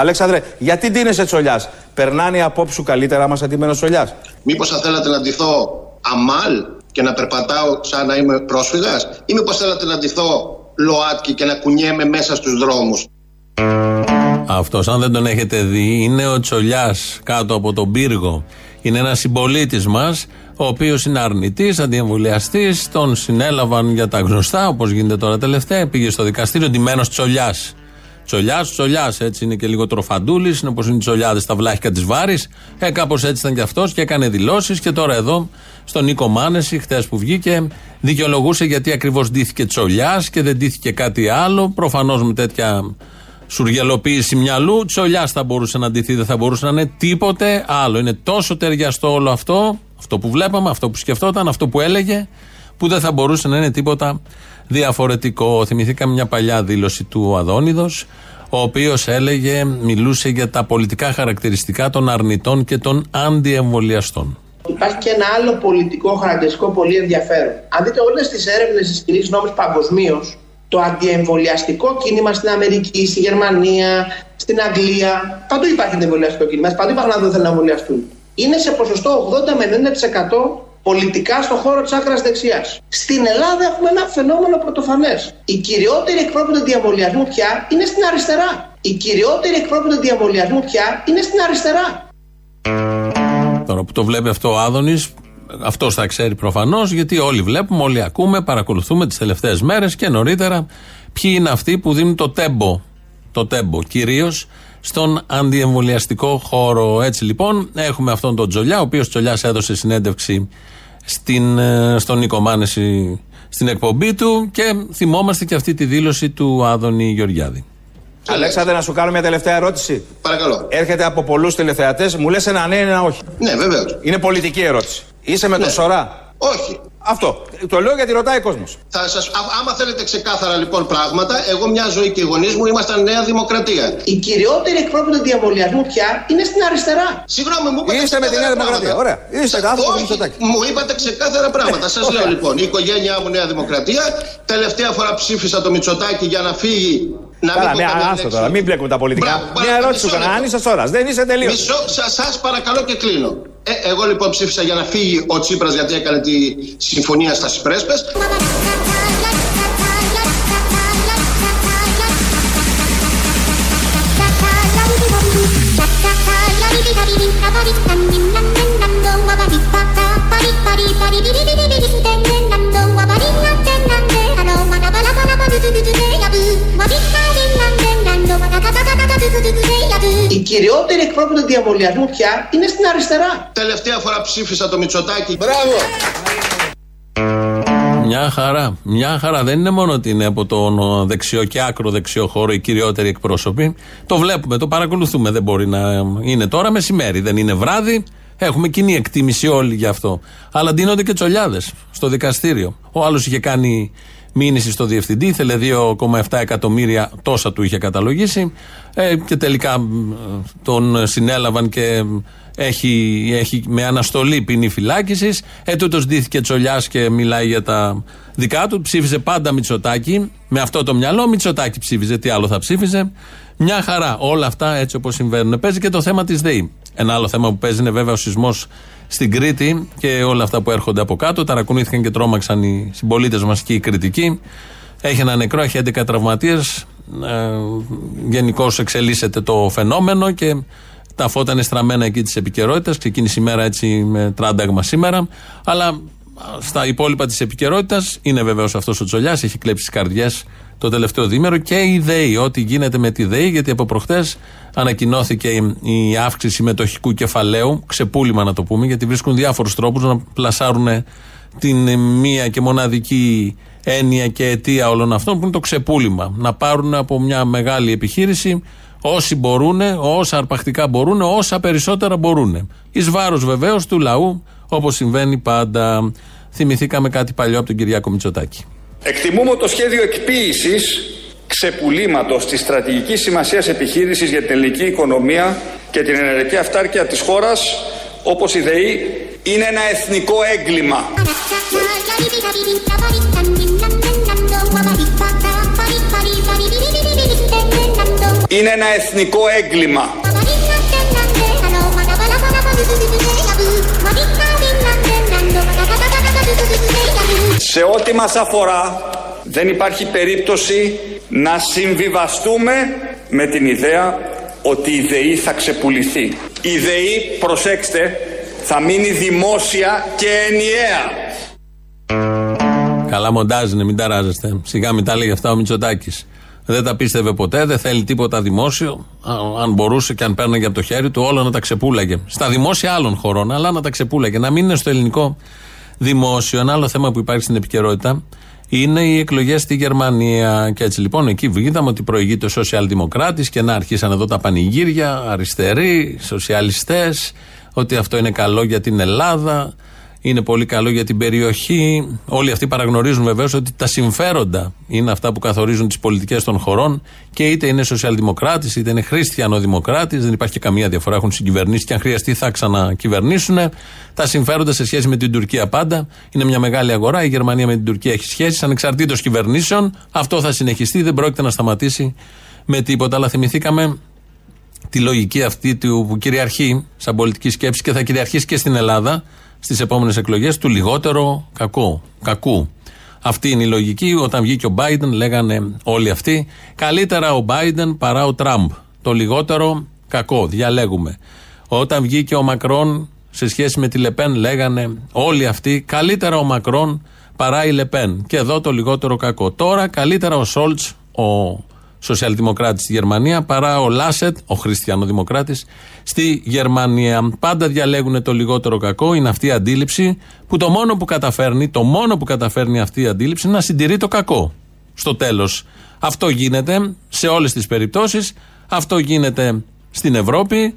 Αλέξανδρε, γιατί ντύνεσαι τσολιάς; Περνάνε οι απόψου καλύτερα μα αντιμένο τσολιάς. Μήπως θα θέλατε να ντυθώ αμάλ; Και να περπατάω σαν να είμαι πρόσφυγας, ή μήπως θέλατε να ντυθώ ΛΟΑΤΚΙ και να κουνιέμαι μέσα στους δρόμους; Αυτός, αν δεν τον έχετε δει, είναι ο Τσολιάς κάτω από τον πύργο. Είναι ένας συμπολίτης μας, ο οποίος είναι αρνητής, αντιεμβολιαστής. Τον συνέλαβαν για τα γνωστά, όπως γίνεται τώρα τελευταία. Πήγε στο δικαστήριο, ντυμένος Τσολιάς. Τσολιάς, τσολιάς, έτσι είναι και λίγο τροφαντούλης, είναι όπως είναι οι τσολιάδες στα βλάχικα της Βάρης. Ε, κάπως έτσι ήταν και αυτός και έκανε δηλώσεις. Και τώρα εδώ, στον Νίκο Μάνεση, χθες που βγήκε, δικαιολογούσε γιατί ακριβώς ντύθηκε τσολιάς και δεν ντύθηκε κάτι άλλο. Προφανώς με τέτοια σουργελοποίηση μυαλού, τσολιάς θα μπορούσε να ντυθεί, δεν θα μπορούσε να είναι τίποτε άλλο. Είναι τόσο ταιριαστό όλο αυτό, αυτό που βλέπαμε, αυτό που σκεφτόταν, αυτό που έλεγε, που δεν θα μπορούσε να είναι τίποτα διαφορετικό. Θυμηθήκαμε μια παλιά δήλωση του Αδόνιδος, ο οποίος έλεγε, μιλούσε για τα πολιτικά χαρακτηριστικά των αρνητών και των αντιεμβολιαστών. Υπάρχει και ένα άλλο πολιτικό χαρακτηριστικό πολύ ενδιαφέρον. Αν δείτε όλες τις έρευνες της κοινής νόμη παγκοσμίως, το αντιεμβολιαστικό κίνημα στην Αμερική, στη Γερμανία, στην Αγγλία, παντού υπάρχει αντιεμβολιαστικό κίνημα, παντού υπάρχουν άνθρωποι που θέλουν να εμβολιαστούν. Είναι σε ποσοστό 80 με 90% πολιτικά στον χώρο της άκρας δεξιάς. Στην Ελλάδα έχουμε ένα φαινόμενο πρωτοφανές. Η κυριότερη εκπρόσωπη του διαβολιασμού πια είναι στην αριστερά. Η κυριότερη εκπρόσωπη του διαβολιασμού πια είναι στην αριστερά. Τώρα που το βλέπει αυτό ο Άδωνης, αυτός θα ξέρει προφανώς, γιατί όλοι βλέπουμε, όλοι ακούμε, παρακολουθούμε τις τελευταίες μέρες και νωρίτερα ποιοι είναι αυτοί που δίνουν το τέμπο. Το τέμπο κυρίως στον αντιεμβολιαστικό χώρο. Έτσι λοιπόν έχουμε αυτόν τον Τζολιά, ο οποίος Τζολιάς έδωσε συνέντευξη στην, ε, στον Νίκο Μάνεση στην εκπομπή του και θυμόμαστε και αυτή τη δήλωση του Άδωνη Γεωργιάδη. Αλέξανδρε, να σου κάνω μια τελευταία ερώτηση. Παρακαλώ. Έρχεται από πολλούς τηλεθεατές, μου λες ένα ναι, ένα όχι. Ναι, βεβαίως. Είναι πολιτική ερώτηση. Είσαι με Ναι. το Σωρά; Όχι. Αυτό. Το λέω γιατί ρωτάει ο κόσμος. Θα σας, α- άμα θέλετε ξεκάθαρα λοιπόν πράγματα, εγώ μια ζωή και οι γονείς μου ήμασταν Νέα Δημοκρατία. Η κυριότερη εκπρόσωπη του διαβολιασμού πια είναι στην αριστερά. Συγγνώμη, μου είπατε Είστε με τη ξεκάθαρα Νέα Δημοκρατία. πράγματα. Ωραία. Είστε Σα- άνθρωπος Όχι, Μητσοτάκη. Μου είπατε ξεκάθαρα πράγματα. Σας ωραία. λέω λοιπόν, η οικογένειά μου Νέα Δημοκρατία. Τελευταία φορά ψήφισα το Μητσοτάκη για να φύγει. Να Καλά, πω μια καμία άστο λέξη. τώρα, μην μπλέκουμε τα πολιτικά. Μπράβο, μια μπράβο, ερώτηση σου μισό έκανα. Αν λεπτό. είσαι Σωρά, δεν είσαι τελείως. Μισό, σα- σας παρακαλώ και κλείνω. Ε, εγώ λοιπόν ψήφισα για να φύγει ο Τσίπρας γιατί έκανε τη συμφωνία στα Σιπρέσπες. Η κυριότερη εκπρόσωπη του διαβολιασμού πια είναι στην αριστερά. Τελευταία φορά ψήφισα το Μητσοτάκη. Μπράβο! Μια χαρά. Μια χαρά. Δεν είναι μόνο ότι είναι από τον ο, δεξιό και άκρο δεξιό χώρο οι κυριότεροι εκπρόσωποι. Το βλέπουμε, το παρακολουθούμε. Δεν μπορεί να είναι τώρα μεσημέρι, δεν είναι βράδυ. Έχουμε κοινή εκτίμηση όλοι γι' αυτό. Αλλά ντύνονται και τσολιάδες στο δικαστήριο. Ο άλλος είχε κάνει μήνυση στο διευθυντή, ήθελε 2,7 εκατομμύρια, τόσα του είχε καταλογίσει. Ε, και τελικά μ, τον συνέλαβαν και έχει, έχει με αναστολή ποινή φυλάκισης. Ε, τούτος ντύθηκε τσολιάς και μιλάει για τα δικά του. Ψήφισε πάντα Μητσοτάκη. Με αυτό το μυαλό, Μητσοτάκη ψήφιζε. Τι άλλο θα ψήφιζε. Μια χαρά. Όλα αυτά έτσι όπως συμβαίνουν. Παίζει και το θέμα της ΔΕΗ. Ένα άλλο θέμα που παίζει είναι βέβαια ο σεισμός στην Κρήτη και όλα αυτά που έρχονται από κάτω. Ταρακουνήθηκαν και τρόμαξαν οι συμπολίτες μας και οι κριτικοί. Έχει ένα νεκρό, έχει 11 τραυματίες. Ε, Γενικώς εξελίσσεται το φαινόμενο και τα φώτα είναι στραμμένα εκεί της επικαιρότητας. Ξεκίνησε η μέρα έτσι με τράνταγμα σήμερα. Αλλά στα υπόλοιπα της επικαιρότητας είναι βεβαίως αυτός ο Τσολιά, έχει κλέψει τις καρδιές το τελευταίο δίμερο και η ΔΕΗ. Ό,τι γίνεται με τη ΔΕΗ, γιατί από προχτές ανακοινώθηκε η αύξηση μετοχικού κεφαλαίου, ξεπούλημα να το πούμε, γιατί βρίσκουν διάφορους τρόπους να πλασάρουν την μία και μοναδική έννοια και αιτία όλων αυτών που είναι το ξεπούλημα. Να πάρουν από μια μεγάλη επιχείρηση όσοι μπορούν, όσα αρπακτικά μπορούν, όσα περισσότερα μπορούν. Εις βάρος βεβαίως του λαού, όπως συμβαίνει πάντα. Θυμηθήκαμε κάτι παλιό από τον Κυριάκο Μητσοτάκη. Εκτιμούμε το σχέδιο εκποίησης ξεπουλήματος της στρατηγικής σημασίας επιχείρησης για την ελληνική οικονομία και την ενεργειακή αυτάρκεια της χώρας όπως η ΔΕΗ είναι ένα εθνικό έγκλημα. Είναι ένα εθνικό έγκλημα. Σε ό,τι μας αφορά δεν υπάρχει περίπτωση να συμβιβαστούμε με την ιδέα ότι η ΔΕΗ θα ξεπουληθεί. Η ΔΕΗ, προσέξτε, θα μείνει δημόσια και ενιαία. Καλά μοντάζ είναι, μην ταράζεστε. Σιγά μην τα λέει αυτά ο Μητσοτάκης. Δεν τα πίστευε ποτέ, δεν θέλει τίποτα δημόσιο. Αν μπορούσε και αν παίρναγε από το χέρι του, όλα να τα ξεπούλαγε. Στα δημόσια άλλων χωρών, αλλά να τα ξεπούλαγε. Να μην είναι στο ελληνικό δημόσιο. Ένα άλλο θέμα που υπάρχει στην επικαιρότητα είναι οι εκλογές στη Γερμανία. Και έτσι λοιπόν εκεί βγήκαμε ότι προηγείται ο Σοσιαλδημοκράτης και να αρχίσαν εδώ τα πανηγύρια, αριστεροί, σοσιαλιστές, ότι αυτό είναι καλό για την Ελλάδα είναι πολύ καλό για την περιοχή. Όλοι αυτοί παραγνωρίζουν βεβαίως ότι τα συμφέροντα είναι αυτά που καθορίζουν τις πολιτικές των χωρών και είτε είναι σοσιαλδημοκράτης είτε είναι χριστιανοδημοκράτης. Δεν υπάρχει και καμία διαφορά. Έχουν συγκυβερνήσει και αν χρειαστεί θα ξανακυβερνήσουν. Τα συμφέροντα σε σχέση με την Τουρκία πάντα είναι μια μεγάλη αγορά. Η Γερμανία με την Τουρκία έχει σχέσεις ανεξαρτήτως κυβερνήσεων. Αυτό θα συνεχιστεί. Δεν πρόκειται να σταματήσει με τίποτα. Αλλά θυμηθήκαμε τη λογική αυτή του που κυριαρχεί σαν πολιτική σκέψη και θα κυριαρχήσει και στην Ελλάδα στις επόμενες εκλογές του λιγότερο κακού. κακού. Αυτή είναι η λογική. Όταν βγήκε ο Biden, λέγανε όλοι αυτοί, καλύτερα ο Biden παρά ο Τραμπ. Το λιγότερο κακό. Διαλέγουμε. Όταν βγήκε ο Μακρόν σε σχέση με τη Λεπέν, λέγανε όλοι αυτοί, καλύτερα ο Μακρόν παρά η Λεπέν. Και εδώ το λιγότερο κακό. Τώρα καλύτερα ο Σόλτς, ο σοσιαλδημοκράτης στη Γερμανία, παρά ο Λάσετ, ο χριστιανοδημοκράτης, στη Γερμανία. Πάντα διαλέγουν το λιγότερο κακό, είναι αυτή η αντίληψη που το μόνο που καταφέρνει, το μόνο που καταφέρνει αυτή η αντίληψη είναι να συντηρεί το κακό. Στο τέλος. Αυτό γίνεται σε όλες τις περιπτώσεις. Αυτό γίνεται στην Ευρώπη.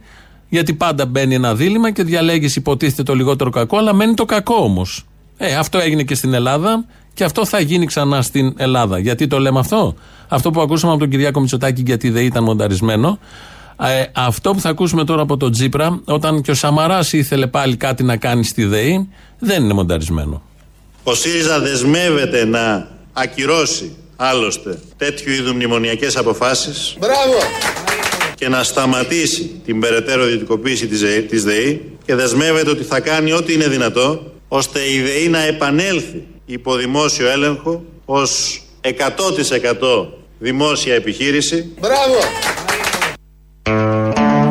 Γιατί πάντα μπαίνει ένα δίλημα και διαλέγεις υποτίθεται το λιγότερο κακό, αλλά μένει το κακό όμως. Ε, αυτό έγινε και στην Ελλάδα και αυτό θα γίνει ξανά στην Ελλάδα. Γιατί το λέμε αυτό; Αυτό που ακούσαμε από τον Κυριάκο Μητσοτάκη, γιατί δεν ήταν μονταρισμένο. Ε, αυτό που θα ακούσουμε τώρα από τον Τζίπρα, όταν και ο Σαμαράς ήθελε πάλι κάτι να κάνει στη ΔΕΗ, δεν είναι μονταρισμένο. Ο ΣΥΡΙΖΑ δεσμεύεται να ακυρώσει άλλωστε τέτοιου είδους μνημονιακές αποφάσεις. Μπράβο! Και να σταματήσει την περαιτέρω ιδιωτικοποίηση της ΔΕΗ και δεσμεύεται ότι θα κάνει ό,τι είναι δυνατό ώστε η ΔΕΗ να επανέλθει υπό δημόσιο έλεγχο ως 100% δημόσια επιχείρηση. Μπράβο!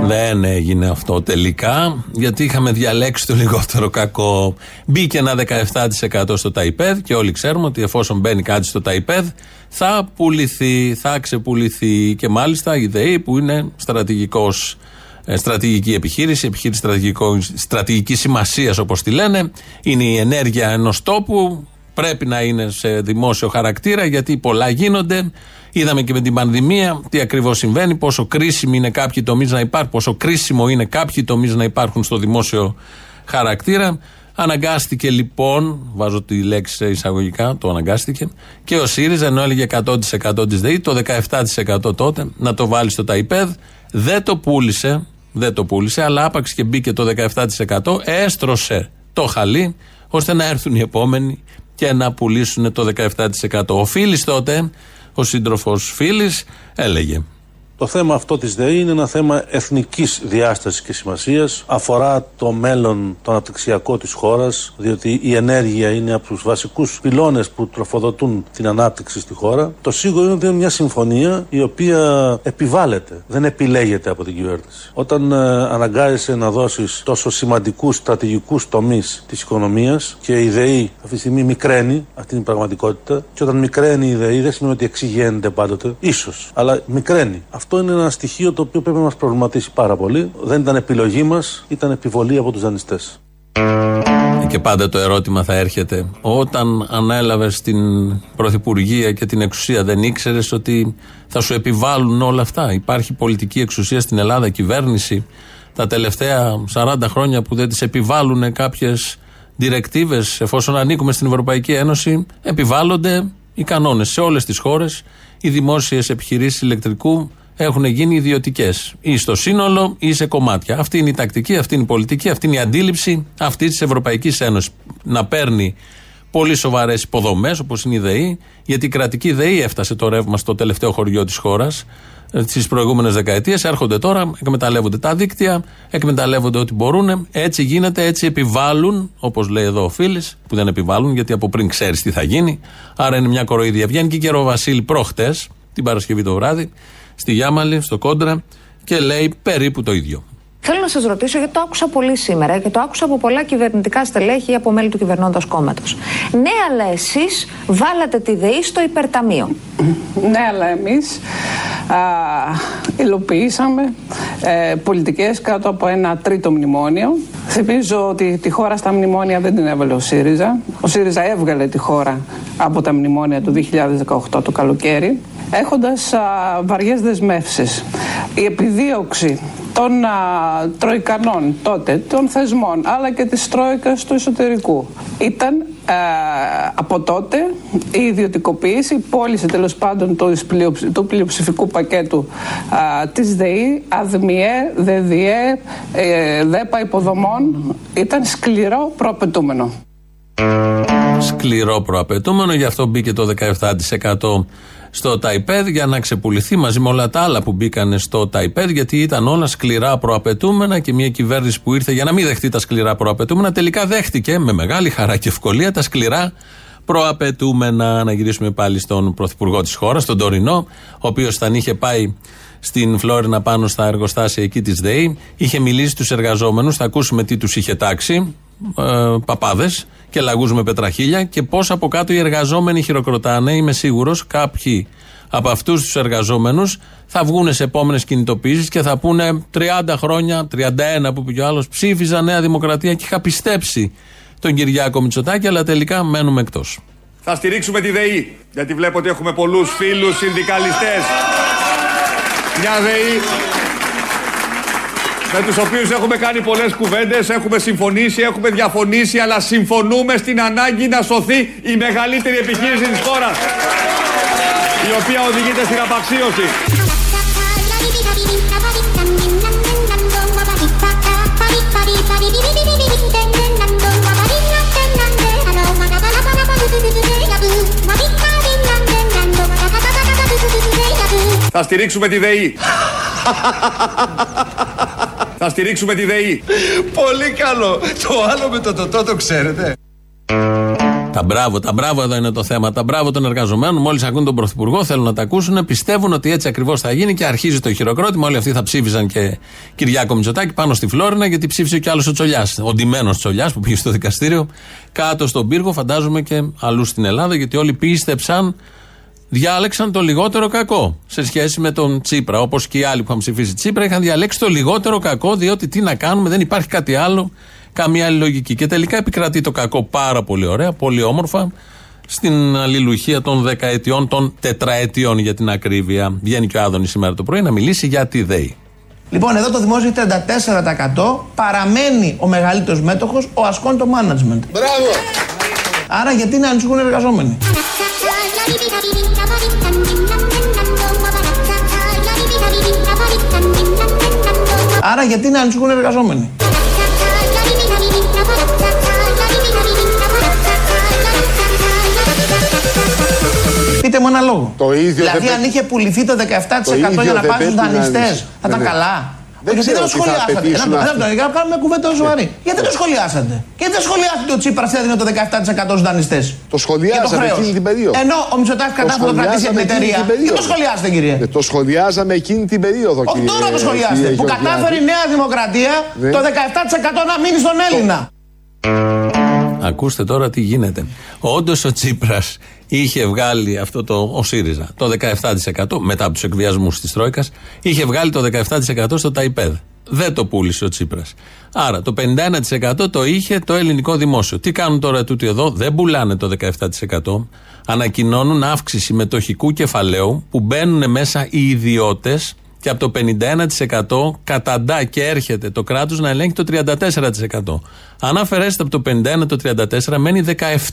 Δεν έγινε αυτό τελικά, γιατί είχαμε διαλέξει το λιγότερο κακό. Μπήκε ένα 17% στο ΤΑΙΠΕΔ και όλοι ξέρουμε ότι εφόσον μπαίνει κάτι στο ΤΑΙΠΕΔ θα πουληθεί, θα ξεπουληθεί και μάλιστα η ΔΕΗ που είναι στρατηγικός ε, στρατηγική επιχείρηση, επιχείρηση στρατηγικής σημασίας όπως τη λένε. Είναι η ενέργεια ενός τόπου. Πρέπει να είναι σε δημόσιο χαρακτήρα γιατί πολλά γίνονται. Είδαμε και με την πανδημία τι ακριβώς συμβαίνει, πόσο κρίσιμοι είναι κάποιοι τομείς να υπάρχουν, πόσο κρίσιμο είναι κάποιοι τομείς να υπάρχουν στο δημόσιο χαρακτήρα. Αναγκάστηκε λοιπόν, βάζω τη λέξη σε εισαγωγικά, το αναγκάστηκε, και ο ΣΥΡΙΖΑ ενώ έλεγε 100% της ΔΕΗ, το 17% τότε, να το βάλει στο ΤΑΙΠΕΔ. Δεν το πούλησε, δεν το πούλησε, αλλά άπαξ και μπήκε το 17%, έστρωσε το χαλί, ώστε να έρθουν οι επόμενοι και να πουλήσουν το 17%. Ο Φίλης τότε, ο σύντροφος Φίλης, έλεγε το θέμα αυτό της ΔΕΗ είναι ένα θέμα εθνικής διάστασης και σημασίας. Αφορά το μέλλον, το αναπτυξιακό της χώρας, διότι η ενέργεια είναι από τους βασικούς πυλώνες που τροφοδοτούν την ανάπτυξη στη χώρα. Το σίγουρο είναι ότι είναι μια συμφωνία η οποία επιβάλλεται, δεν επιλέγεται από την κυβέρνηση. Όταν ε, αναγκάζεσαι να δώσεις τόσο σημαντικούς στρατηγικούς τομείς της οικονομίας και η ΔΕΗ αυτή τη στιγμή μικραίνει, αυτή είναι η πραγματικότητα, και όταν μικραίνει η ΔΕΗ δεν σημαίνει ότι εξηγένεται πάντοτε, ίσως, αλλά μικραίνει. Αυτό είναι ένα στοιχείο το οποίο πρέπει να μας προβληματίσει πάρα πολύ. Δεν ήταν επιλογή μας, ήταν επιβολή από τους δανειστές. Και πάντα το ερώτημα θα έρχεται. Όταν ανέλαβες την Πρωθυπουργία και την εξουσία, δεν ήξερες ότι θα σου επιβάλλουν όλα αυτά; Υπάρχει πολιτική εξουσία στην Ελλάδα, κυβέρνηση, τα τελευταία 40 χρόνια που δεν τις επιβάλλουν κάποιες διρεκτίβες, εφόσον ανήκουμε στην Ευρωπαϊκή Ένωση, επιβάλλονται Οι κανόνες σε όλες τις χώρες, οι δημόσιες επιχειρήσεις ηλεκτρικού έχουν γίνει ιδιωτικές. Ή στο σύνολο ή σε κομμάτια. Αυτή είναι η τακτική, αυτή είναι η πολιτική, αυτή είναι η αντίληψη αυτή της Ευρωπαϊκής Ένωσης. Να παίρνει πολύ σοβαρές υποδομές όπως είναι η ΔΕΗ, γιατί η κρατική ΔΕΗ έφτασε το ρεύμα στο τελευταίο χωριό της χώρας τι προηγούμενες δεκαετίες. Έρχονται τώρα, εκμεταλλεύονται τα δίκτυα, εκμεταλλεύονται ό,τι μπορούν. Έτσι γίνεται, έτσι επιβάλλουν, όπως λέει εδώ ο Φίλης, που δεν επιβάλλουν γιατί από πριν ξέρεις τι θα γίνει. Άρα είναι μια κοροϊδία. Βγαίνει και ο Βασίλη προχτές, την Παρασκευή το βράδυ, στη Γιάμαλη, στο Κόντρα και λέει περίπου το ίδιο. Θέλω να σας ρωτήσω, γιατί το άκουσα πολύ σήμερα και το άκουσα από πολλά κυβερνητικά στελέχη ή από μέλη του κυβερνώντα κόμματος. Ναι, αλλά εσείς βάλατε τη ΔΕΗ στο υπερταμείο. Ναι, αλλά εμείς υλοποιήσαμε ε, πολιτικές κάτω από ένα τρίτο μνημόνιο. Θυμίζω ότι τη χώρα στα μνημόνια δεν την έβαλε ο ΣΥΡΙΖΑ. Ο ΣΥΡΙΖΑ έβγαλε τη χώρα από τα μνημόνια του 2018 το καλοκαίρι έχοντας α, βαριές δεσμεύσεις. Η επιδίωξη των α, τροικανών τότε, των θεσμών, αλλά και της τρόικας του εσωτερικού. Ήταν α, από τότε η ιδιωτικοποίηση, η πώληση τέλος πάντων του, του πλειοψηφικού πακέτου α, της ΔΕΗ, ΑΔΜΙΕ, ΔΕΔΙΕ, ε, ΔΕΠΑ υποδομών, ήταν σκληρό προαπαιτούμενο. Σκληρό προαπαιτούμενο, γι' αυτό μπήκε το 17% στο ΤΑΙΠΕΔ για να ξεπουληθεί μαζί με όλα τα άλλα που μπήκαν στο ΤΑΙΠΕΔ, γιατί ήταν όλα σκληρά προαπαιτούμενα και μια κυβέρνηση που ήρθε για να μην δεχτεί τα σκληρά προαπαιτούμενα, τελικά δέχτηκε με μεγάλη χαρά και ευκολία τα σκληρά προαπαιτούμενα. Να γυρίσουμε πάλι στον πρωθυπουργό της χώρας, τον Τωρινό, ο οποίος θα είχε πάει στην Φλόρινα πάνω στα εργοστάσια εκεί της ΔΕΗ. Είχε μιλήσει στου εργαζόμενους, θα ακούσουμε τι τους είχε τάξει. Ε, Παπάδες και λαγούς με πετραχίλια και πώς από κάτω οι εργαζόμενοι χειροκροτάνε. Είμαι σίγουρος κάποιοι από αυτούς τους εργαζόμενους θα βγουν σε επόμενες κινητοποιήσεις και θα πούνε 30 χρόνια, 31 που πήγε ο άλλος, ψήφιζα Νέα Δημοκρατία και είχα πιστέψει τον Κυριάκο Μητσοτάκη, αλλά τελικά μένουμε εκτός. Θα στηρίξουμε τη ΔΕΗ, γιατί βλέπω ότι έχουμε πολλούς φίλους συνδικαλιστές. Μια ΔΕΗ με τους οποίους έχουμε κάνει πολλές κουβέντες, έχουμε συμφωνήσει, έχουμε διαφωνήσει, αλλά συμφωνούμε στην ανάγκη να σωθεί η μεγαλύτερη επιχείρηση της χώρας, η οποία οδηγείται στην απαξίωση. Θα στηρίξουμε τη ΔΕΗ. Θα στηρίξουμε τη ΔΕΗ. Πολύ καλό. Το άλλο με το τοτό το ξέρετε. Τα μπράβο, τα μπράβο εδώ είναι το θέμα. Τα μπράβο των εργαζομένων, μόλις ακούν τον Πρωθυπουργό, θέλουν να τα ακούσουν, πιστεύουν ότι έτσι ακριβώς θα γίνει και αρχίζει το χειροκρότημα. Όλοι αυτοί θα ψήφισαν και Κυριάκο Μητσοτάκη πάνω στη Φλόρινα, γιατί ψήφισε και άλλος ο Τσολιάς. Ο ντυμένος Τσολιάς που πήγε στο δικαστήριο, κάτω στον πύργο, φαντάζομαι και αλλού στην Ελλάδα, γιατί όλοι πίστεψαν διάλεξαν το λιγότερο κακό σε σχέση με τον Τσίπρα. Όπως και οι άλλοι που είχαν ψηφίσει Τσίπρα είχαν διαλέξει το λιγότερο κακό, διότι τι να κάνουμε, δεν υπάρχει κάτι άλλο, καμία άλλη λογική. Και τελικά επικρατεί το κακό πάρα πολύ ωραία, πολύ όμορφα, στην αλληλουχία των δεκαετιών, των τετραετιών για την ακρίβεια. Βγαίνει και ο Άδωνης σήμερα το πρωί να μιλήσει για τη ΔΕΗ. Λοιπόν, εδώ το δημόσιο 34% παραμένει ο μεγαλύτερος μέτοχος, ο ασκόντο management. Μπράβο! Άρα γιατί να ανησυχούν οι εργαζόμενοι; Άρα γιατί να ανησυχούν οι εργαζόμενοι; Πείτε μου ένα λόγο. Το ίδιο δηλαδή δεν αν είχε πουληθεί το 17% για να πάνε στους δανειστές, θα ήταν καλά. Δεν Γιατί ξέρω δεν το τι θα σχολιάσατε. απαιτήσουν Να το αυτοί. να το κάνουμε κουβέντα σοβαρή. Γιατί δεν το σχολιάσατε; Γιατί δεν σχολιάσατε ότι ο Τσίπρα έδινε το 17% στους δανειστές; Το σχολιάσαμε εκείνη την περίοδο. Ενώ ο Μητσοτάκης κατάφερε να κρατήσει την σχολιάσαμε εκείνη εταιρεία. την περίοδο. Γιατί το σχολιάσατε, κύριε. Ε, Το σχολιάζαμε εκείνη την περίοδο, Όχι κύριε. τώρα το σχολιάσετε. κύριε Που Γεωργιάδη. κατάφερε η Νέα Δημοκρατία Ναι. το 17% να μείνει στον Έλληνα. Ακούστε τώρα τι γίνεται. Όντως ο Τσίπρας είχε βγάλει αυτό το. Ο ΣΥΡΙΖΑ το 17% μετά από τους εκβιασμούς της Τρόικας, είχε βγάλει το 17% στο ΤΑΙΠΕΔ. Δεν το πούλησε ο Τσίπρας. Άρα το 51% το είχε το ελληνικό δημόσιο. Τι κάνουν τώρα τούτοι εδώ, δεν πουλάνε το 17%. Ανακοινώνουν αύξηση μετοχικού κεφαλαίου που μπαίνουν μέσα οι ιδιώτες και από το 51% καταντά και έρχεται το κράτος να ελέγχει το 34%. Αν αφαιρέσετε από το 51% το 34% μένει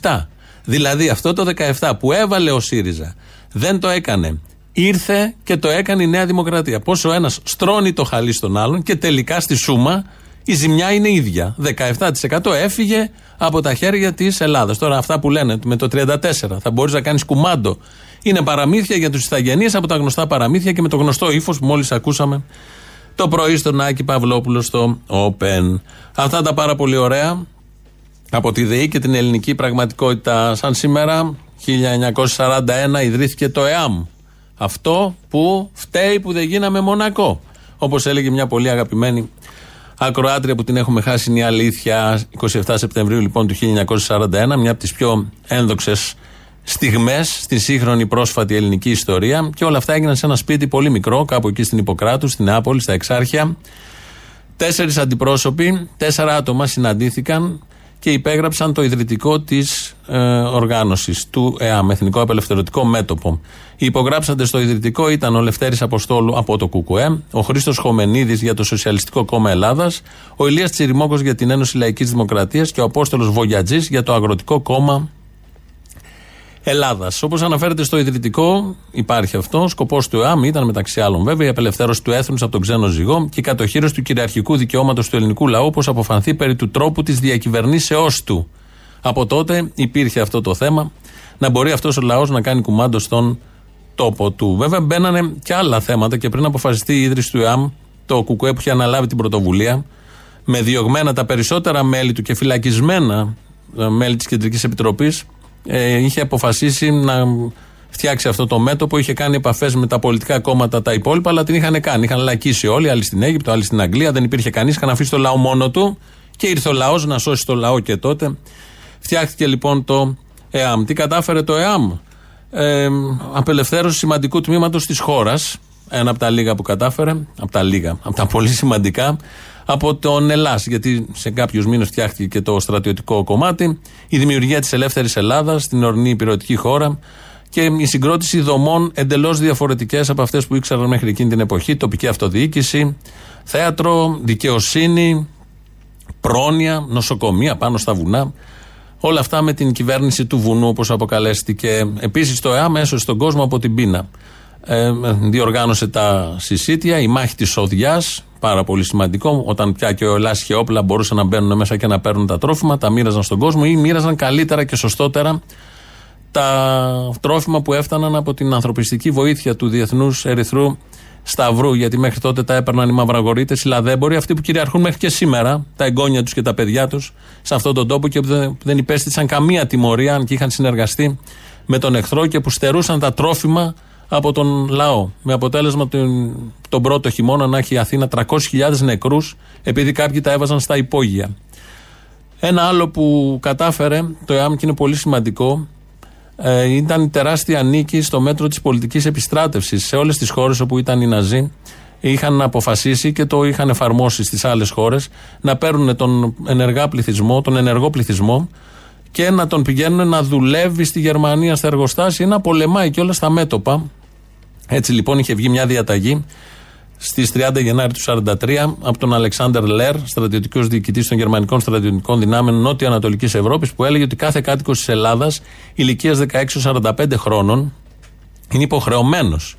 17%. Δηλαδή αυτό το 17 που έβαλε ο ΣΥΡΙΖΑ δεν το έκανε. Ήρθε και το έκανε η Νέα Δημοκρατία. Πόσο ένας στρώνει το χαλί στον άλλον και τελικά στη σούμα η ζημιά είναι ίδια. 17% έφυγε από τα χέρια της Ελλάδας. Τώρα αυτά που λένε με το 34 θα μπορείς να κάνεις κουμάντο. Είναι παραμύθια για τους Ιθαγενεί από τα γνωστά παραμύθια και με το γνωστό ύφος που μόλις ακούσαμε το πρωί στον Άκη Παυλόπουλο στο Open. Αυτά τα πάρα πολύ ωραία από τη ΔΕΗ και την ελληνική πραγματικότητα. Σαν σήμερα, 1941, ιδρύθηκε το ΕΑΜ. Αυτό που φταίει που δεν γίναμε Μονακό. Όπως έλεγε μια πολύ αγαπημένη ακροάτρια που την έχουμε χάσει είναι η αλήθεια. 27 Σεπτεμβρίου λοιπόν του 1941, μια από τις πιο ένδοξες στιγμές στη σύγχρονη πρόσφατη ελληνική ιστορία. Και όλα αυτά έγιναν σε ένα σπίτι πολύ μικρό, κάπου εκεί στην Ιπποκράτου, στην Νεάπολη, στα Εξάρχεια. Τέσσερις αντιπρόσωποι, τέσσερα άτομα συναντήθηκαν και υπέγραψαν το ιδρυτικό της ε, οργάνωσης του ΕΑΜ, Εθνικό Απελευθερωτικό Μέτωπο. Οι υπογράψαντες στο ιδρυτικό ήταν ο Λευτέρης Αποστόλου από το ΚΚΕ, ο Χρήστος Χομενίδης για το Σοσιαλιστικό Κόμμα Ελλάδας, ο Ηλίας Τσιριμόκος για την Ένωση Λαϊκής Δημοκρατίας και ο Απόστολος Βογιατζής για το Αγροτικό Κόμμα Ελλάδας. Όπως αναφέρεται στο ιδρυτικό, υπάρχει αυτό. Σκοπός του ΕΑΜ ήταν μεταξύ άλλων βέβαια η απελευθέρωση του έθνους από τον ξένο ζυγό και η κατοχήρωση του κυριαρχικού δικαιώματος του ελληνικού λαού, όπως αποφανθεί περί του τρόπου της διακυβερνήσεώς του. Από τότε υπήρχε αυτό το θέμα, να μπορεί αυτός ο λαός να κάνει κουμάντο στον τόπο του. Βέβαια, μπαίνανε και άλλα θέματα και πριν αποφασιστεί η ίδρυση του ΕΑΜ, το ΚΚΕ που είχε αναλάβει την πρωτοβουλία, με διωγμένα τα περισσότερα μέλη του και φυλακισμένα ε, μέλη της Κεντρικής Επιτροπής, ε, είχε αποφασίσει να φτιάξει αυτό το μέτωπο. Είχε κάνει επαφές με τα πολιτικά κόμματα τα υπόλοιπα, αλλά την είχαν κάνει. Είχαν λακίσει όλοι, άλλοι στην Αίγυπτο, άλλοι στην Αγγλία. Δεν υπήρχε κανείς. Είχαν αφήσει το λαό μόνο του και ήρθε ο λαός να σώσει το λαό και τότε. Φτιάχτηκε λοιπόν το ΕΑΜ. Τι κατάφερε το ΕΑΜ, ε, απελευθέρωση σημαντικού τμήματος της χώρας. Ένα από τα λίγα που κατάφερε, από τα λίγα, από τα πολύ σημαντικά, από τον Ελλάς. Γιατί σε κάποιους μήνες φτιάχτηκε και το στρατιωτικό κομμάτι. Η δημιουργία της ελεύθερης Ελλάδας στην ορεινή υπηρετική χώρα και η συγκρότηση δομών εντελώς διαφορετικές από αυτές που ήξεραν μέχρι εκείνη την εποχή. Τοπική αυτοδιοίκηση, θέατρο, δικαιοσύνη, πρόνοια, νοσοκομεία πάνω στα βουνά. Όλα αυτά με την κυβέρνηση του βουνού, όπως αποκαλέστηκε. Επίσης το ΕΑΜ έσωσε τον κόσμο από την πείνα. Ε, διοργάνωσε τα συσίτια, η μάχη της Οδιάς, πάρα πολύ σημαντικό. Όταν πια και ο Ελλάς είχε όπλα, μπορούσαν να μπαίνουν μέσα και να παίρνουν τα τρόφιμα, τα μοίραζαν στον κόσμο ή μοίραζαν καλύτερα και σωστότερα τα τρόφιμα που έφταναν από την ανθρωπιστική βοήθεια του Διεθνούς Ερυθρού Σταυρού. Γιατί μέχρι τότε τα έπαιρναν οι μαυραγωρίτε, οι λαδέμποροι, αυτοί που κυριαρχούν μέχρι και σήμερα, τα εγγόνια τους και τα παιδιά τους, σε αυτόν τον τόπο και δεν, δεν υπέστησαν καμία τιμωρία, αν και είχαν συνεργαστεί με τον εχθρό και που στερούσαν τα τρόφιμα από τον λαό. Με αποτέλεσμα τον, τον πρώτο χειμώνα να έχει η Αθήνα 300.000 νεκρούς, επειδή κάποιοι τα έβαζαν στα υπόγεια. Ένα άλλο που κατάφερε το ΕΑΜ και είναι πολύ σημαντικό ε, ήταν η τεράστια νίκη στο μέτρο της πολιτικής επιστράτευσης σε όλες τις χώρες όπου ήταν οι Ναζί. Είχαν αποφασίσει και το είχαν εφαρμόσει στις άλλες χώρες να παίρνουν τον ενεργά πληθυσμό, τον ενεργό πληθυσμό και να τον πηγαίνουν να δουλεύει στη Γερμανία στα εργοστάσια ή να πολεμάει και όλα στα μέτωπα έτσι λοιπόν είχε βγει μια διαταγή στις 30 Γενάρη του 1943 από τον Αλεξάνδρ Λέρ, στρατιωτικός διοικητής των γερμανικών στρατιωτικών δυνάμεων Νότιο-Ανατολική Ευρώπης, που έλεγε ότι κάθε κάτοικος της Ελλάδας ηλικίας 16-45 χρόνων είναι υποχρεωμένος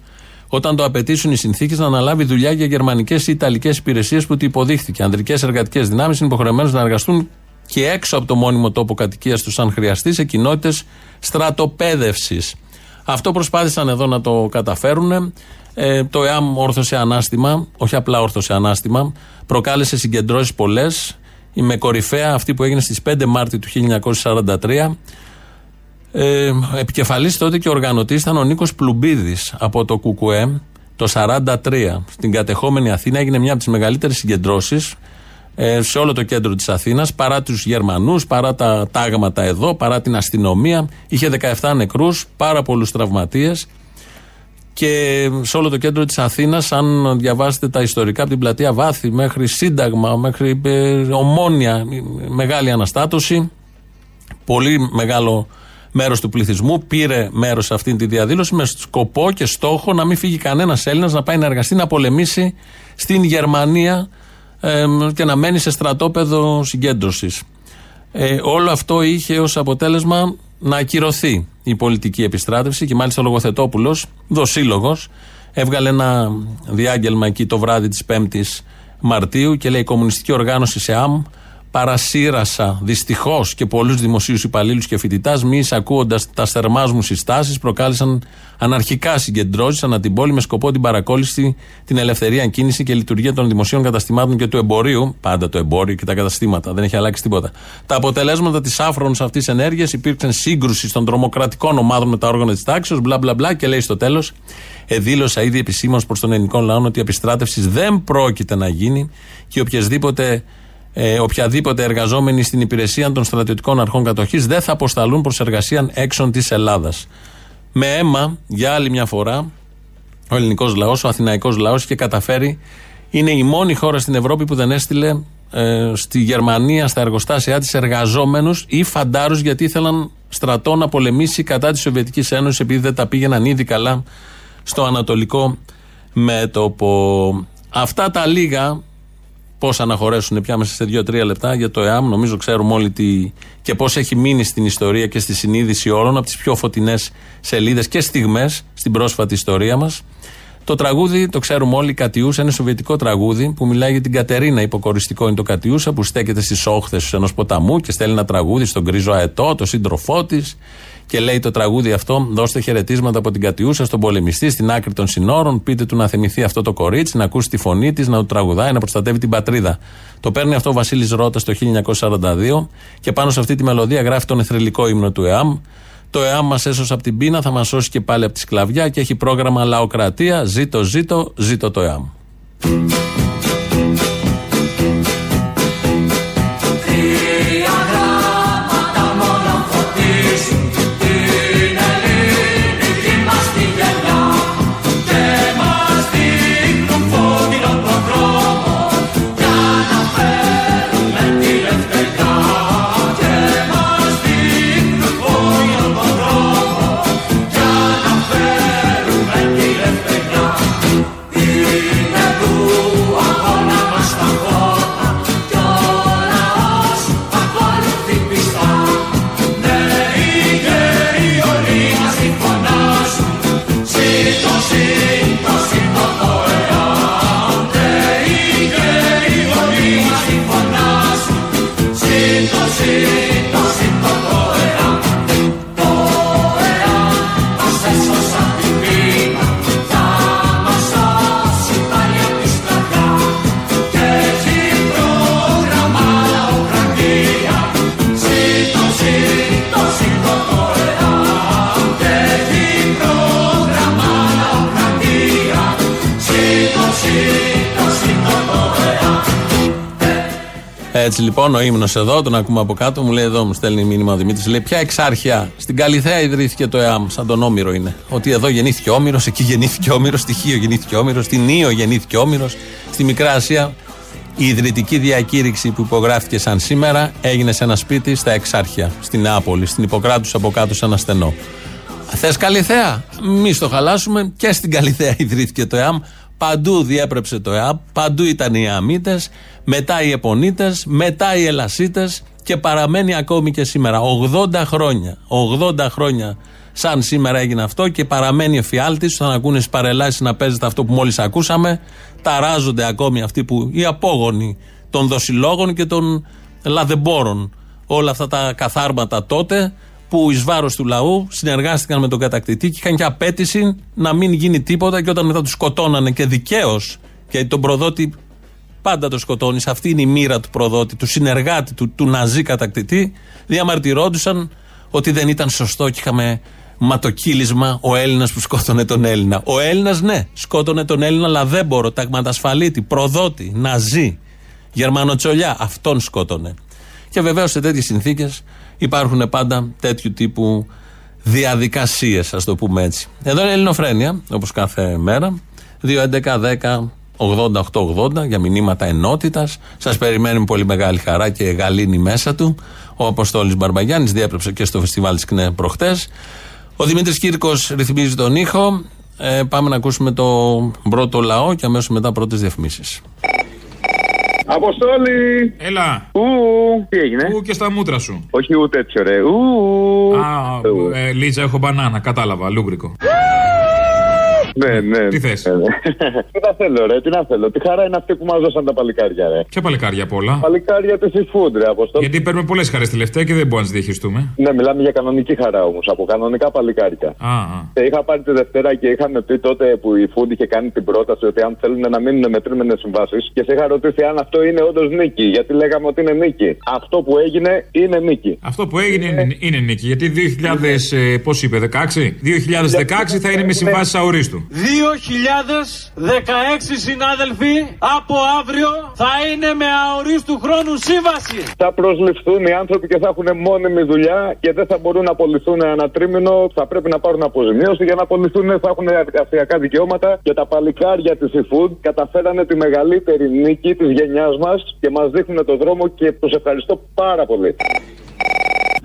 όταν το απαιτήσουν οι συνθήκες να αναλάβει δουλειά για γερμανικές ή ιταλικές υπηρεσίες που του υποδείχθηκε. Ανδρικές εργατικές δυνάμεις είναι υποχρεωμένες να εργαστούν και έξω από το μόνιμο τόπο κατοικίας τους, αν χρειαστεί, σε κοινότητες στρατοπέδευσης. Αυτό προσπάθησαν εδώ να το καταφέρουν. Ε, το ΕΑΜ όρθωσε ανάστημα, όχι απλά όρθωσε ανάστημα, προκάλεσε συγκεντρώσεις πολλές. Η με κορυφαία αυτή που έγινε στις 5 Μάρτη του 1943. Ε, επικεφαλής τότε και οργανωτής ήταν ο Νίκος Πλουμπίδης από το ΚΚΕ το 1943 στην κατεχόμενη Αθήνα έγινε μια από τις μεγαλύτερες συγκεντρώσεις ε, σε όλο το κέντρο της Αθήνας παρά τους Γερμανούς, παρά τα τάγματα εδώ, παρά την αστυνομία. Είχε 17 νεκρούς, πάρα πολλούς τραυματίες και σε όλο το κέντρο της Αθήνας αν διαβάσετε τα ιστορικά από την πλατεία Βάθη μέχρι Σύνταγμα, μέχρι ε, Ομόνια, μεγάλη αναστάτωση, πολύ μεγάλο μέρος του πληθυσμού πήρε μέρος σε αυτή τη διαδήλωση με σκοπό και στόχο να μην φύγει κανένας Έλληνας να πάει να εργαστεί, να πολεμήσει στην Γερμανία και να μένει σε στρατόπεδο συγκέντρωσης. Ε, όλο αυτό είχε ως αποτέλεσμα να ακυρωθεί η πολιτική επιστράτευση και μάλιστα ο Λογοθετόπουλος, δοσύλλογος, έβγαλε ένα διάγγελμα εκεί το βράδυ της 5η Μαρτίου και λέει: Η Κομμουνιστική Οργάνωση ΣΕΑΜ παρασύρασα δυστυχώς και πολλούς δημοσίους υπαλλήλους και φοιτητάς, μη εισακούοντας τα θερμά μου συστάσεις, προκάλεσαν αναρχικά συγκεντρώσεις ανά την πόλη με σκοπό την παρακόλληση, την ελευθερία κίνηση και λειτουργία των δημοσίων καταστημάτων και του εμπορίου. Πάντα το εμπόριο και τα καταστήματα, δεν έχει αλλάξει τίποτα. Τα αποτελέσματα της άφρονης αυτής ενέργειας υπήρξαν σύγκρουση των τρομοκρατικών ομάδων με τα όργανα της τάξης, μπλα μπλα μπλα και λέει στο τέλος, εδήλωσα ήδη επισήμως προς τον ελληνικό λαό ότι η επιστράτευση δεν πρόκειται να γίνει και οποιασδήποτε ε, οποιαδήποτε εργαζόμενοι στην υπηρεσία των στρατιωτικών αρχών κατοχής δεν θα αποσταλούν προς εργασία έξω της Ελλάδας. Με αίμα, για άλλη μια φορά, ο ελληνικός λαός, ο αθηναϊκός λαός είχε καταφέρει, είναι η μόνη χώρα στην Ευρώπη που δεν έστειλε ε, στη Γερμανία, στα εργοστάσια της, εργαζόμενους ή φαντάρους γιατί ήθελαν στρατό να πολεμήσει κατά της Σοβιετικής Ένωσης επειδή δεν τα πήγαιναν ήδη καλά στο Ανατολικό μέτωπο. Αυτά τα λίγα πώς αναχωρέσουν πια μέσα σε δύο-τρία λεπτά για το ΕΑΜ. Νομίζω ξέρουμε όλοι τι και πώς έχει μείνει στην ιστορία και στη συνείδηση όλων από τις πιο φωτεινές σελίδες και στιγμές στην πρόσφατη ιστορία μας. Το τραγούδι, το ξέρουμε όλοι, Κατιούσα, είναι σοβιετικό τραγούδι που μιλάει για την Κατερίνα. Υποκοριστικό είναι το Κατιούσα που στέκεται στις όχθες ενός ποταμού και στέλνει ένα τραγούδι στον γκρίζο αετό, το σύντροφό της. Και λέει το τραγούδι αυτό: Δώστε χαιρετίσματα από την Κατιούσα στον πολεμιστή στην άκρη των συνόρων. Πείτε του να θυμηθεί αυτό το κορίτσι, να ακούσει τη φωνή της, να του τραγουδάει, να προστατεύει την πατρίδα. Το παίρνει αυτό ο Βασίλης Ρότας το 1942 και πάνω σε αυτή τη μελωδία γράφει τον εθρελικό ύμνο του ΕΑΜ. Το ΕΑΜ μας έσωσε από την πείνα, θα μας σώσει και πάλι από τη σκλαβιά και έχει πρόγραμμα λαοκρατία. Ζήτω, ζήτω, ζήτω το ΕΑΜ. Έτσι λοιπόν ο ύμνος εδώ, τον ακούμε από κάτω, μου λέει εδώ, μου στέλνει μήνυμα ο Δημήτρης. Λέει: Ποια εξάρχεια στην Καλιθέα ιδρύθηκε το ΕΑΜ, σαν τον Όμηρο είναι. Ότι εδώ γεννήθηκε Όμηρος, εκεί γεννήθηκε Όμηρος, στη Χίο γεννήθηκε Όμηρος, στην Νίο γεννήθηκε Όμηρος, στη Μικρά Ασία. Η ιδρυτική διακήρυξη που υπογράφηκε σαν σήμερα έγινε σε ένα σπίτι στα Εξάρχεια, στην Νεάπολη, στην Ιπποκράτους από κάτω σε ένα στενό. Θες Καλιθέα, μη στο χαλάσουμε. Και στην Καλιθέα ιδρύθηκε το ΕΑΜ. Παντού διέπρεψε το ΕΑΠ, παντού ήταν οι Αμίτε, μετά οι Επονίτες, μετά οι Ελασίτες και παραμένει ακόμη και σήμερα. 80 χρόνια. 80 χρόνια σαν σήμερα έγινε αυτό και παραμένει εφιάλτης. Όταν ακούνε στις παρελάσεις να παίζεται αυτό που μόλις ακούσαμε, ταράζονται ακόμη αυτοί που οι απόγονοι των δοσιλόγων και των λαδεμπόρων. Όλα αυτά τα καθάρματα τότε που εις βάρος του λαού συνεργάστηκαν με τον κατακτητή και είχαν και απέτηση να μην γίνει τίποτα και όταν μετά τους σκοτώνανε και δικαίως, γιατί τον προδότη πάντα το σκοτώνεις, αυτή είναι η μοίρα του προδότη, του συνεργάτη του, του ναζί κατακτητή, διαμαρτυρόντουσαν ότι δεν ήταν σωστό και είχαμε ματοκύλισμα ο Έλληνας που σκότωνε τον Έλληνα. Ο Έλληνας, ναι, σκότωνε τον Έλληνα, αλλά δεν μπορώ. Ταγματασφαλίτη, προδότη, ναζί, Γερμανοτσολιά, αυτόν σκότωνε. Και βεβαίως σε τέτοιες συνθήκες υπάρχουν πάντα τέτοιου τύπου διαδικασίες, ας το πούμε έτσι. Εδώ είναι η Ελληνοφρένεια, όπως κάθε μέρα. 2.11.10 80 για μηνύματα ενότητας. Σας περιμένουμε πολύ μεγάλη χαρά και γαλήνη μέσα του. Ο Αποστόλης Μπαρμπαγιάννης διέπρεψε και στο φεστιβάλ της ΚΝΕ προχτές. Ο Δημήτρης Κύρκος ρυθμίζει τον ήχο. Ε, πάμε να ακούσουμε το πρώτο λαό και αμέσως μετά πρώτες διαφημίσεις. Αποστόλη! Έλα. Ου, τι έγινε; Ου και στα μούτρα σου. Όχι ούτε έτσι ωραία. Ου. Α, ε, Λίτζα, έχω μπανάνα. Κατάλαβα, λούμπρικο. Ναι, ναι. Τι θες; Ναι, ναι. Τι να θέλω, ρε, τι να θέλω. Τι χαρά είναι αυτή που μας δώσαν τα παλικάρια, ρε. Ποια παλικάρια απ' όλα; Παλικάρια της seafood, ρε, Αποστόλη. Γιατί παίρνουμε πολλές χαρές τελευταία και δεν μπορούμε να τις διαχειριστούμε. Ναι, μιλάμε για κανονική χαρά όμως, από κανονικά παλικάρια. Α, α. Και είχα πάρει τη Δευτέρα και είχαμε πει τότε που η Food είχε κάνει την πρόταση ότι αν θέλουν να μείνουν με τρίμενε συμβάσεις και σε είχα ρωτήσει αν αυτό είναι όντως νίκη. Γιατί λέγαμε ότι είναι νίκη. Αυτό που έγινε είναι νίκη. Αυτό που έγινε είναι, είναι νίκη. Γιατί 2000, ε, πώς είπε, 16? 2016 θα είναι με συμβάσεις αορίστου. 2016 συνάδελφοι από αύριο θα είναι με αορίστου χρόνου σύμβαση. Θα προσληφθούν οι άνθρωποι και θα έχουν μόνιμη δουλειά και δεν θα μπορούν να απολυθούν ένα τρίμηνο. Θα πρέπει να πάρουν αποζημίωση για να απολυθούν. Θα έχουν εργασιακά δικαιώματα. Και τα παλικάρια της eFood καταφέρανε τη μεγαλύτερη νίκη της γενιάς μας και μας δείχνουν τον δρόμο και τους ευχαριστώ πάρα πολύ.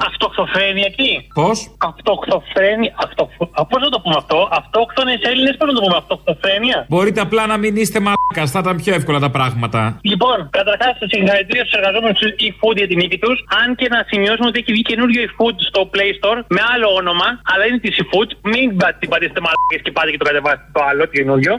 Αυτοκτοφρένεια τι. Πώς; Αυτοκτοφρένεια. Αυτο... Πώς να το πούμε αυτό; Αυτόκτονες Έλληνες, πώς να το πούμε. Αυτοκτοφρένεια; Μπορείτε απλά να μην είστε μαλάκας, θα ήταν πιο εύκολα τα πράγματα. Λοιπόν, καταρχάς, συγχαρητήρια στους εργαζόμενους του eFood για την νίκη τους. Αν και να σημειώσουμε ότι έχει βγει καινούριο eFood στο Play Store με άλλο όνομα, αλλά είναι της eFood. Μην την πατήσετε μαλάκες και πάτε και το κατεβάσετε το άλλο, το καινούριο.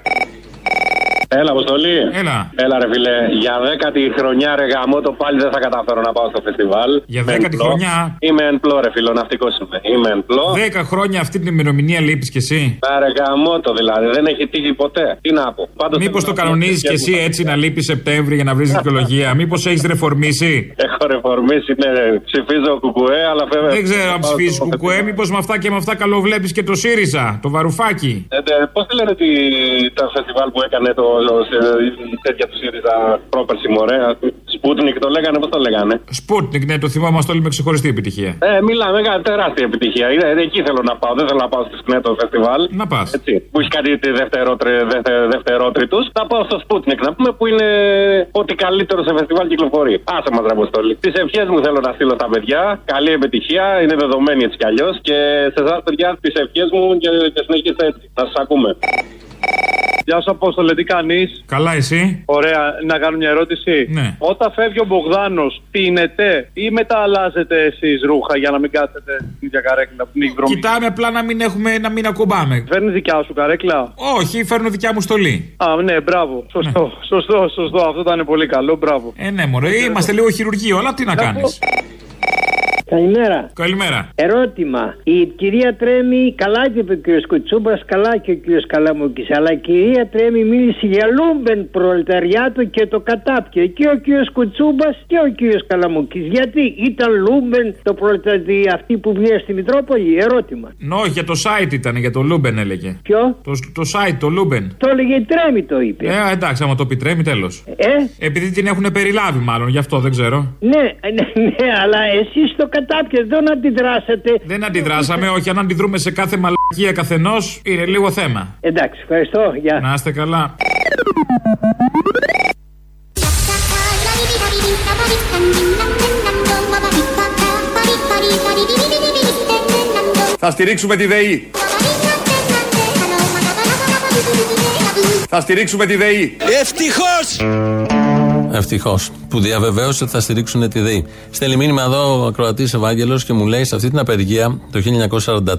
Έλα, Αποστολή. Έλα. Έλα, ρε φιλέ. Για δέκατη χρονιά, ρε γαμό, το πάλι δεν θα καταφέρω να πάω στο φεστιβάλ. Για δέκατη χρονιά. Είμαι εν πλώ, ρε φιλό, ναυτικός είμαι. Είμαι εν πλώ. Δέκα χρόνια αυτή την ημερομηνία λείπεις κι εσύ. Να ρε γαμό το δηλαδή, δεν έχει τύχει ποτέ. Τι να πω. Μήπως το κανονίζεις κι εσύ έτσι να λείπεις Σεπτέμβρη για να βρεις δικαιολογία. Μήπως έχεις ρεφορμήσει; Έχω ρεφορμήσει, ναι, ψηφίζω κουκουέ, αλλά βέβαια. Δεν ξέρω αν ψηφίζεις κουκουέ, μήπως με αυτά και με αυτά καλοβλέπει και το ΣΥΡΙΖΑ, το βαρουφάκι. Ε, Πώς τη λένε ότι τα φεστιβάλ που έκανε το, τέτοια τους ΣΥΡΙΖΑ πρόπερση μωρέ. Σπούτνικ το λέγανε, πώς το λέγανε; Σπούτνικ, ναι, το θυμόμαστε όλοι με ξεχωριστή επιτυχία. Ε, μιλάμε για τεράστια επιτυχία. Είναι, εκεί θέλω να πάω. Δεν θέλω να πάω στη Σκνέτο φεστιβάλ. Να πας. Που έχει κάτι δευτερότριτους. Θα πάω στο Σπούτνικ να πούμε που είναι ό,τι καλύτερο σε φεστιβάλ κυκλοφορεί. Άσε μα ραποστόλη. Τις ευχές μου θέλω να στείλω στα παιδιά. Καλή επιτυχία. Είναι δεδομένη έτσι κι αλλιώς. Και σε εσάς, παιδιά, τις ευχές μου και, και συνεχίστε έτσι. Να σας ακούμε. Γεια σου, Απόστολε, τι κάνεις; Καλά, εσύ; Ωραία, να κάνω μια ερώτηση. Ναι. Όταν φεύγει ο Μπογδάνος, πίνετε ή μετά αλλάζετε εσείς ρούχα για να μην κάθετε στην ίδια καρέκλα που την βρωμή. Κοιτάμε απλά να μην, έχουμε, να μην ακουμπάμε. Φέρνεις δικιά σου καρέκλα; Όχι, φέρνω δικιά μου στολή. Α, ναι, μπράβο. Σωστό, ναι. σωστό, σωστό. Αυτό ήταν πολύ καλό, μπράβο. Ε, ναι, μωρέ, είμαστε λίγο χειρουργείο, αλλά τι να κάνεις; Καλημέρα. Καλημέρα. Ερώτημα. Η κυρία Τρέμι, καλά είπε ο κύριος Κουτσούμπας, καλά και ο κύριος Καλαμούκης. Αλλά η κυρία Τρέμι μίλησε για λούμπεν προλεταριάτο και το κατάπιε. Και ο κύριος Κουτσούμπας και ο κύριος Καλαμούκης. Γιατί ήταν λούμπεν το προλεταριάτο αυτή που βγαίνει στη Μητρόπολη; Ερώτημα. Νο, για το site ήταν, για το λούμπεν έλεγε. Ποιο; Το, το site, το λούμπεν. Το έλεγε η Τρέμι το είπε. Ε, εντάξει, άμα το πει Τρέμι, τέλος. Ε; Επειδή την έχουν περιλάβει, μάλλον, γι' αυτό δεν ξέρω. Ναι, ναι, ναι αλλά εσείς το κατάπιες, δεν αντιδράσατε. Δεν αντιδράσαμε, όχι. Αν αντιδρούμε σε κάθε μαλακία καθενός, είναι λίγο θέμα. Εντάξει, ευχαριστώ. Γεια. Να είστε καλά. Θα στηρίξουμε τη ΔΕΗ. Θα στηρίξουμε τη ΔΕΗ. Ευτυχώς! Ευτυχώς. Που διαβεβαίωσε ότι θα στηρίξουν τη ΔΕΗ. Στέλνει μήνυμα εδώ ο ακροατής Ευάγγελος και μου λέει σε αυτή την απεργία το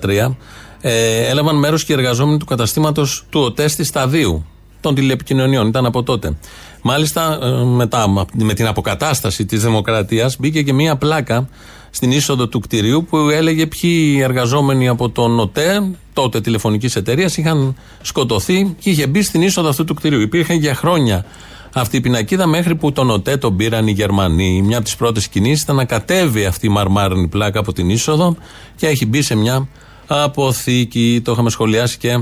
1943 ε, έλαβαν μέρος και οι εργαζόμενοι του καταστήματος του ΟΤΕ στη Σταδίου των τηλεπικοινωνιών. Ήταν από τότε. Μάλιστα, ε, μετά, με την αποκατάσταση της Δημοκρατίας, μπήκε και μία πλάκα στην είσοδο του κτηρίου που έλεγε ποιοι εργαζόμενοι από τον ΟΤΕ, τότε τηλεφωνικής εταιρείας, είχαν σκοτωθεί και είχε μπει στην είσοδο αυτού του κτηρίου. Υπήρχε για χρόνια αυτή η πινακίδα μέχρι που τον ΟΤΕ τον πήραν οι Γερμανοί. Μια από τις πρώτες κινήσεις ήταν να κατέβει αυτή η μαρμάρινη πλάκα από την είσοδο και έχει μπει σε μια αποθήκη. Το είχαμε σχολιάσει και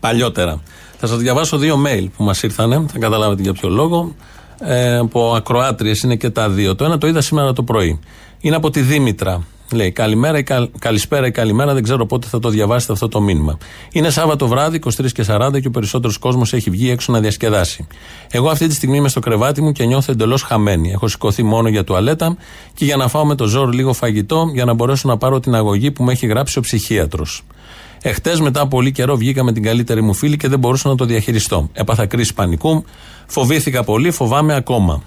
παλιότερα. Θα σας διαβάσω δύο mail που μας ήρθαν, θα καταλάβετε για ποιο λόγο. Ε, από ακροάτριες είναι και τα δύο. Το ένα το είδα σήμερα το πρωί. Είναι από τη Δήμητρα. Λέει καλημέρα ή καλ, καλησπέρα ή καλημέρα, δεν ξέρω πότε θα το διαβάσετε αυτό το μήνυμα. Είναι Σάββατο βράδυ, 23 και 40 και ο περισσότερος κόσμος έχει βγει έξω να διασκεδάσει. Εγώ αυτή τη στιγμή είμαι στο κρεβάτι μου και νιώθω εντελώς χαμένη. Έχω σηκωθεί μόνο για τουαλέτα και για να φάω με το ζόρ λίγο φαγητό για να μπορέσω να πάρω την αγωγή που με έχει γράψει ο ψυχίατρος. Εχθές, μετά από πολύ καιρό, βγήκα με την καλύτερη μου φίλη και δεν μπορούσα να το διαχειριστώ. Έπαθα κρίση πανικού, φοβήθηκα πολύ, φοβάμαι ακόμα.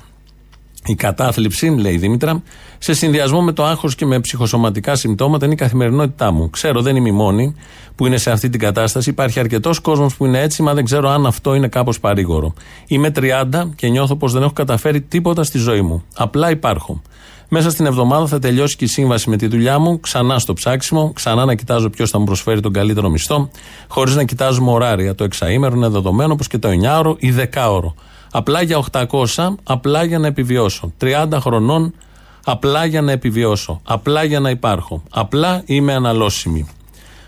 Η κατάθλιψη, λέει η Δήμητρα, σε συνδυασμό με το άγχος και με ψυχοσωματικά συμπτώματα είναι η καθημερινότητά μου. Ξέρω, δεν είμαι η μόνη που είναι σε αυτή την κατάσταση. Υπάρχει αρκετός κόσμος που είναι έτσι, μα δεν ξέρω αν αυτό είναι κάπως παρήγορο. Είμαι 30 και νιώθω πως δεν έχω καταφέρει τίποτα στη ζωή μου. Απλά υπάρχω. Μέσα στην εβδομάδα θα τελειώσει και η σύμβαση με τη δουλειά μου, ξανά στο ψάξιμο, ξανά να κοιτάζω ποιος θα μου προσφέρει τον καλύτερο μισθό, χωρίς να κοιτάζουμε ωράρια. Το εξαήμερο είναι δεδομένο, όπω και το 9ωρο ή 10ωρο. Απλά για 800, απλά για να επιβιώσω. 30 χρονών, απλά για να επιβιώσω. Απλά για να υπάρχω. Απλά είμαι αναλώσιμη.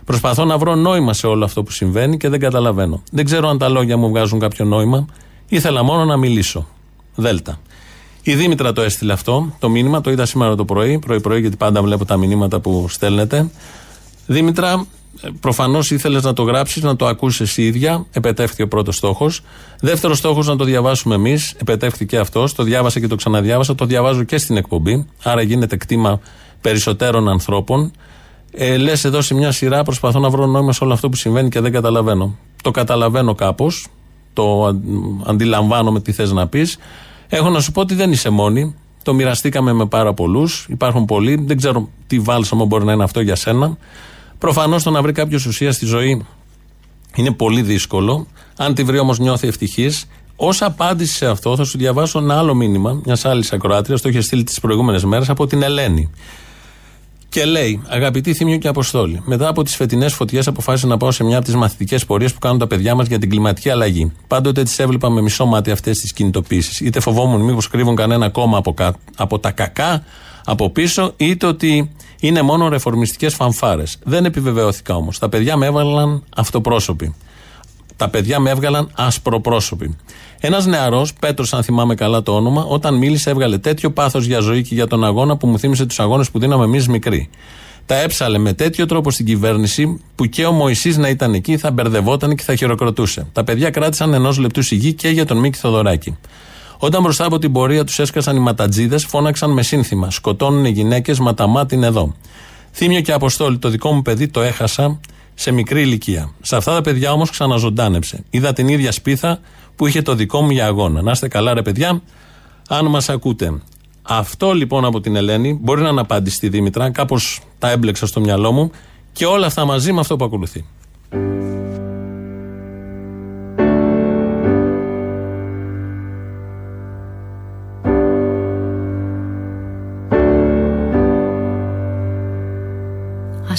Προσπαθώ να βρω νόημα σε όλο αυτό που συμβαίνει και δεν καταλαβαίνω. Δεν ξέρω αν τα λόγια μου βγάζουν κάποιο νόημα. Ήθελα μόνο να μιλήσω. Δέλτα. Η Δήμητρα το έστειλε αυτό, το μήνυμα, το είδα σήμερα το πρωί, πρωί-πρωί, γιατί πάντα βλέπω τα μηνύματα που στέλνετε. Δήμητρα, προφανώς ήθελες να το γράψεις, να το ακούσεις εσύ ίδια. Επετεύχθηκε ο πρώτος στόχος. Δεύτερος στόχος να το διαβάσουμε εμείς. Επετεύχθηκε αυτός. Το διάβασα και το ξαναδιάβασα. Το διαβάζω και στην εκπομπή. Άρα γίνεται κτήμα περισσότερων ανθρώπων. Ε, Λες εδώ σε μια σειρά, προσπαθώ να βρω νόημα σε όλο αυτό που συμβαίνει και δεν καταλαβαίνω. Το καταλαβαίνω κάπως. Το αντιλαμβάνομαι τι θες να πεις. Έχω να σου πω ότι δεν είσαι μόνη. Το μοιραστήκαμε με πάρα πολλούς. Υπάρχουν πολλοί. Δεν ξέρω τι βάλσαμο μπορεί να είναι αυτό για σένα. Προφανώς το να βρει κάποιος ουσία στη ζωή είναι πολύ δύσκολο. Αν τη βρει όμως νιώθει ευτυχής. Ω απάντηση σε αυτό θα σου διαβάσω ένα άλλο μήνυμα μιας άλλης ακροάτριας. Το είχε στείλει τις προηγούμενες μέρες από την Ελένη. Και λέει, αγαπητή Θήμιο και Αποστόλη, μετά από τις φετινές φωτιές αποφάσισα να πάω σε μια από τις μαθητικές πορείες που κάνουν τα παιδιά μας για την κλιματική αλλαγή. Πάντοτε τις έβλεπα με μισό μάτι αυτές τις κινητοποίησεις. Είτε φοβόμουν μήπως κρύβουν κανένα κόμμα από, κα, από τα κακά από πίσω, είτε ότι είναι μόνο ρεφορμιστικές φανφάρες. Δεν επιβεβαιώθηκα όμως. Τα παιδιά με έβαλαν αυτοπρόσωποι. Τα παιδιά με έβγαλαν ασπροπρόσωποι. Ένας νεαρός, Πέτρος, αν θυμάμαι καλά το όνομα, όταν μίλησε, έβγαλε τέτοιο πάθος για ζωή και για τον αγώνα που μου θύμισε τους αγώνες που δίναμε εμείς μικροί. Τα έψαλε με τέτοιο τρόπο στην κυβέρνηση που και ο Μωυσής να ήταν εκεί θα μπερδευόταν και θα χειροκροτούσε. Τα παιδιά κράτησαν ενός λεπτού σιγή και για τον Μίκη Θοδωράκη. Όταν μπροστά από την πορεία τους έσκασαν οι ματατζίδες, φώναξαν με σύνθημα. Σκοτώνουν οι γυναίκες, ματαμάτιν εδώ. Θύμιο και Αποστόλη, το δικό μου παιδί το έχασα σε μικρή ηλικία. Σε αυτά τα παιδιά όμως ξαναζωντάνεψε. Είδα την ίδια σπίθα που είχε το δικό μου για αγώνα. Να είστε καλά, ρε παιδιά, αν μας ακούτε. Αυτό λοιπόν από την Ελένη μπορεί να αναπάντησε στη Δήμητρα, κάπως τα έμπλεξα στο μυαλό μου και όλα αυτά μαζί με αυτό που ακολουθεί.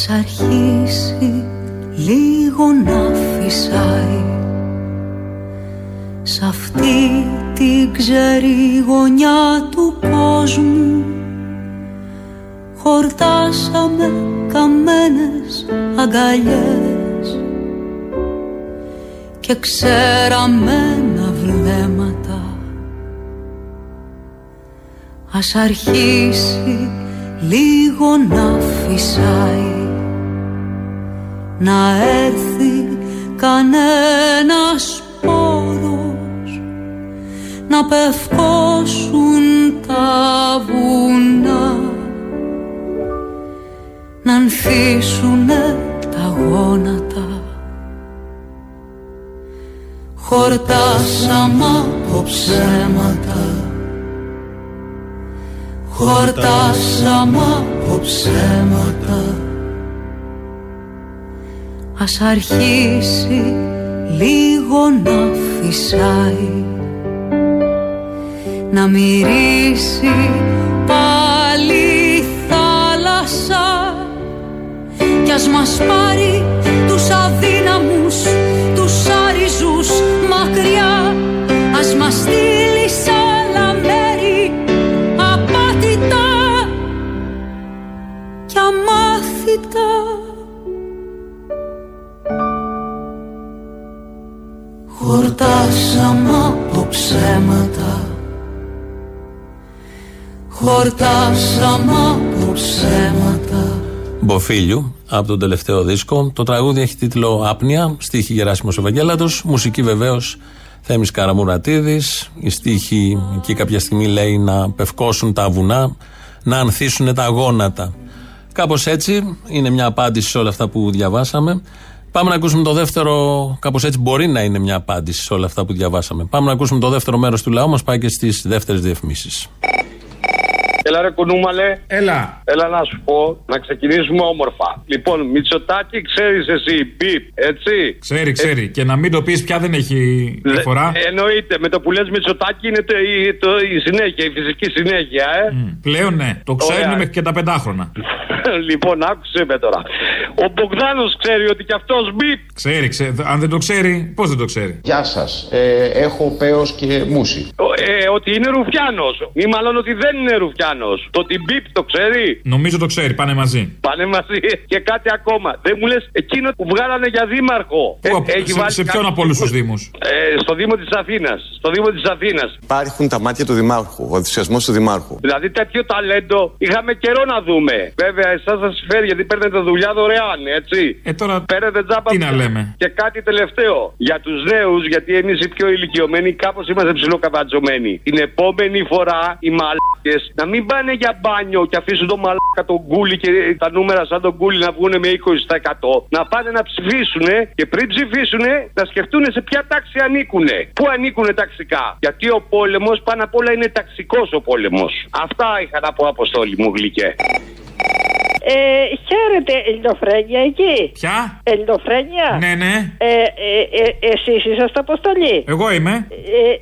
Ας αρχίσει λίγο να φυσάει. Σ' αυτή την ξερή γωνιά του κόσμου. Χορτάσαμε καμένες αγκαλιές Και ξέραμενα βλέμματα. Ας αρχίσει λίγο να φυσάει να έρθει κανένας πόρος να πευκώσουν τα βουνά να ανθίσουνε τα γόνατα. Χορτάσαμε από ψέματα χορτάσαμε από ψέματα Ας αρχίσει λίγο να φυσάει Να μυρίσει πάλι θάλασσα. Κι ας μας πάρει τους αδύναμους, τους άριζους μακριά. Ας μας στείλει σ' άλλα μέρη απάτητα και αμάθητα Χορτάσαμε από ψέματα Χορτάσαμε από ψέματα Μποφίλιου από τον τελευταίο δίσκο. Το τραγούδι έχει τίτλο Άπνια, στίχη Γεράσιμος Ευαγγέλατος, μουσική βεβαίως Θέμης Καραμουρατίδης. Η στίχη εκεί κάποια στιγμή λέει να πευκώσουν τα βουνά, να ανθίσουν τα γόνατα. Κάπως έτσι είναι μια απάντηση σε όλα αυτά που διαβάσαμε. Πάμε να ακούσουμε το δεύτερο. Κάπως έτσι μπορεί να είναι μια απάντηση σε όλα αυτά που διαβάσαμε. Πάμε να ακούσουμε το δεύτερο μέρος του λαού μας. Πάει και στις δεύτερες διαφημίσεις. Έλα ρε κουνούμαλε. Έλα. Έλα να σου πω, να ξεκινήσουμε όμορφα. Λοιπόν, Μητσοτάκη, ξέρεις εσύ, πιπ, έτσι; Ξέρει, ξέρει. Και να μην το πεις πια δεν έχει διαφορά. Ε, εννοείται, με το που λες Μητσοτάκη είναι το, η, το, η συνέχεια, η φυσική συνέχεια, ε. Μ, Πλέον ναι. Το ξέρουν Ωραία. μέχρι και τα πεντάχρονα. λοιπόν, άκουσε με τώρα. Ο Μπογδάνος ξέρει ότι κι αυτός μπιπ. Ξέρει, ξέρει. Αν δεν το ξέρει, πώς δεν το ξέρει; Γεια σας. Ε, έχω πέος και μουσι. Ε, ότι είναι Ρουφιάνος. Ή μάλλον ότι δεν είναι Ρουφιάνος. Το ότι μπιπ το ξέρει; Νομίζω το ξέρει, πάνε μαζί. Πάνε μαζί. Και κάτι ακόμα. Δεν μου λες εκείνο που βγάλανε για δήμαρχο. Πού, απ- έχει σε, βάλει σε ποιον κάτι- από όλους τους Δήμους; Ε, στο Δήμο της Αθήνας. Στο Δήμο της Αθήνας. Υπάρχουν τα μάτια του Δημάρχου, ο ενθουσιασμός του Δημάρχου. Δηλαδή τέτοιο ταλέντο είχαμε καιρό να δούμε. Βέβαια, εσάς σας συμφέρει γιατί παίρνετε δουλειά δωρεάν, έτσι. Ε, τώρα. Παίρνετε τζάμπα. Τι να λέμε. Και κάτι τελευταίο. Για τους νέους, γιατί εμείς οι πιο ηλικιωμένοι κάπως είμαστε ψηλοκαβατζωμένοι. Την επόμενη φορά οι μαλάκες να μην πάνε για μπάνιο και αφήσουν το μαλάκα τον κούλι και τα νούμερα σαν τον κούλι να βγουν με 20%. Να πάνε να ψηφίσουν και πριν ψηφίσουν να σκεφτούν σε ποια τάξη ανήκουν. Πού ανήκουν ταξικά. Γιατί ο πόλεμος πάνω απ' όλα είναι ταξικός ο πόλεμος. Αυτά είχα να πω, Αποστόλη μου γλυκέ. Ε, χαίρετε, Ελληνοφρένια εκεί. Ποια; Ελληνοφρένια. Ναι, ναι. Ε, ε, ε, εσείς είσαστε αποστολή. Εγώ είμαι.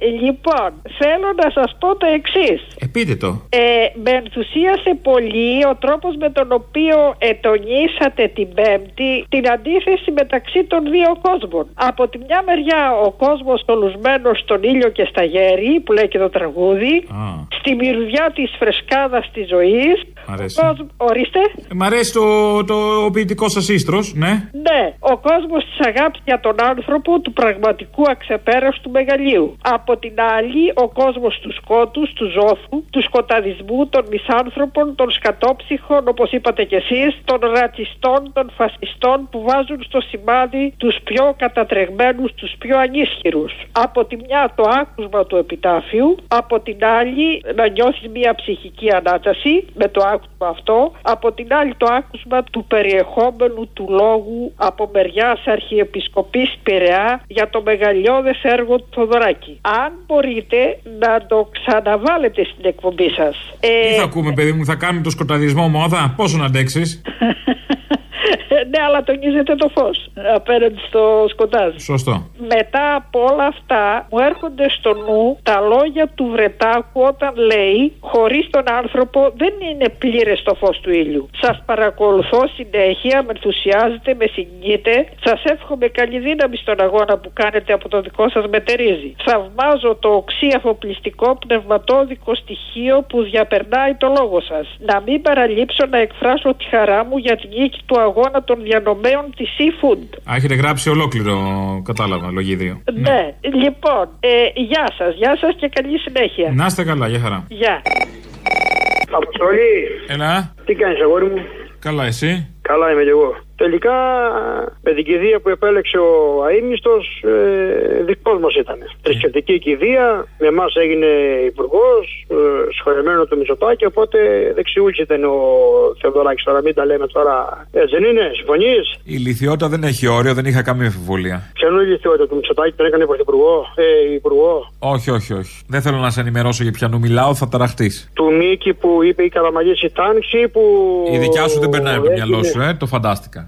Ε, λοιπόν, θέλω να σας πω το εξής. Ε, πείτε το. Ε, με ενθουσίασε πολύ ο τρόπος με τον οποίο ετονίσατε την Πέμπτη την αντίθεση μεταξύ των δύο κόσμων. Από τη μια μεριά ο κόσμος τολουσμένος στον ήλιο και στα γέρη που λέει και το τραγούδι, στη μυρουδιά της φρεσκάδας της ζωής. Μ' αρέσει. Ο κόσμ- Ορίστε. Ε, Μ' αρέσει το, το ο ποιητικό σας ίστρος, ναι. Ναι, ο κόσμος της αγάπης για τον άνθρωπο του πραγματικού αξεπέραστου μεγαλείου. Από την άλλη, ο κόσμος του σκότους, του ζώθου, του σκοταδισμού, των μισάνθρωπων, των σκατόψυχων, όπως είπατε κι εσείς, των ρατσιστών, των φασιστών που βάζουν στο σημάδι τους πιο κατατρεγμένους, τους πιο ανίσχυρους. Από τη μια το άκουσμα του επιτάφιου, από την άλλη να νιώθεις μια ψυχική ανάταση με το άκουσμα αυτό, από την άλλη το άκουσμα του περιεχόμενου του λόγου από μεριάς Αρχιεπισκοπής Πειραιά για το μεγαλειώδες έργο του Θοδωράκη. Αν μπορείτε να το ξαναβάλετε στην εκπομπή σας. Ε, Τι θα ακούμε, παιδί μου, θα κάνουμε το σκοταδισμό μόδα; Πόσο να αντέξεις; ναι, αλλά τονίζετε το φως απέναντι στο σκοτάδι. Σωστό. Μετά από όλα αυτά μου έρχονται στο νου τα λόγια του Βρετάκου όταν λέει χωρίς τον άνθρωπο δεν είναι πλήρες το φως του ήλιου. Σας παρακολουθώ συνέχεια, με ενθουσιάζετε, με συγκινείτε. Σας εύχομαι καλή δύναμη στον αγώνα που κάνετε από το δικό σας μετερίζει. Θαυμάζω το οξύ αφοπλιστικό πνευματόδικο στοιχείο που διαπερνάει το λόγο σας. Να μην παραλείψω να εκφράσω τη χαρά μου για την νίκη του αγώνα των διανομέων της Seafood. Α, έχετε γράψει ολόκληρο, κατάλαβα, λογίδριο. Ναι. λοιπόν, ε, γεια σας, γεια σας και καλή συνέχεια. Να είστε καλά, για χαρά. Γεια. Αποστολή, Έλα, τι κάνεις αγόρι μου; καλά εσύ; Καλά είμαι κι εγώ. Τελικά με την κηδεία που επέλεξε ο αείμνηστος ε, δικός μας ήταν. Θρησκευτική κηδεία, με εμάς έγινε υπουργός, ε, σχολεμένο το Μητσοτάκη, οπότε δεξιούλης ήταν ο Θεοδωράκης. Τώρα μην τα λέμε τώρα. Έτσι δεν είναι, συμφωνείς; Η λυθιότητα δεν έχει όριο, δεν είχα καμία αμφιβολία. Ποια είναι η λυθιότητα του Μητσοτάκη, τον έκανε πρωθυπουργό, ε, υπουργό. Όχι, όχι, όχι. Δεν θέλω να σε ενημερώσω για ποιανού μιλάω, θα ταραχτείς. Του Μίκη που είπε η Καραμαγής η τάξη που... Η δικιά σου δεν περνάει από το έγινε- μυαλό σου, ε, το φαντάστηκα.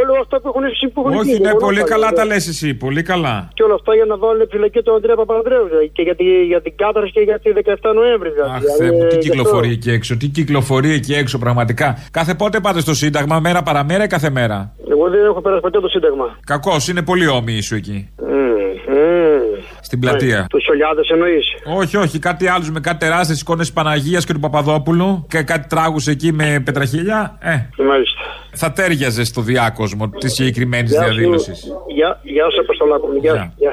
Όλο αυτά που έχουν εσύ που έχουν Όχι, γίνει, ναι, μόνο πολύ αυτά, καλά δηλαδή. τα λες εσύ, πολύ καλά. Και όλα αυτά για να βάλουν φυλακή τον Αντρέα Παπανδρέου δηλαδή, και για, τη, για την κάθαρση και για τη 17 Νοέμβρη. Δηλαδή. Αχ, Θεέ μου, Δηλαδή, τι γι' αυτό. κυκλοφορεί εκεί έξω, τι κυκλοφορεί εκεί έξω πραγματικά. Κάθε πότε πάτε στο Σύνταγμα, μέρα παραμέρα ή κάθε μέρα; Εγώ δεν έχω περάσει ποτέ το Σύνταγμα. Κακός, είναι πολύ όμοιοι σου εκεί. Μμμ, μμμ. Στην πλατεία. Τους Σολιάδε εννοείς. Όχι, όχι, κάτι άλλους με κάτι τεράστιες εικόνες Παναγίας και του Παπαδόπουλου και κάτι τράγους εκεί με πετραχίλια. Ε, Μάλιστα. θα τέριαζες στο διάκοσμο τη συγκεκριμένη Γεια σου. διαδήλωση. Γεια, γεια σου, Αποστολάκο μου. Γεια. σου. Γεια.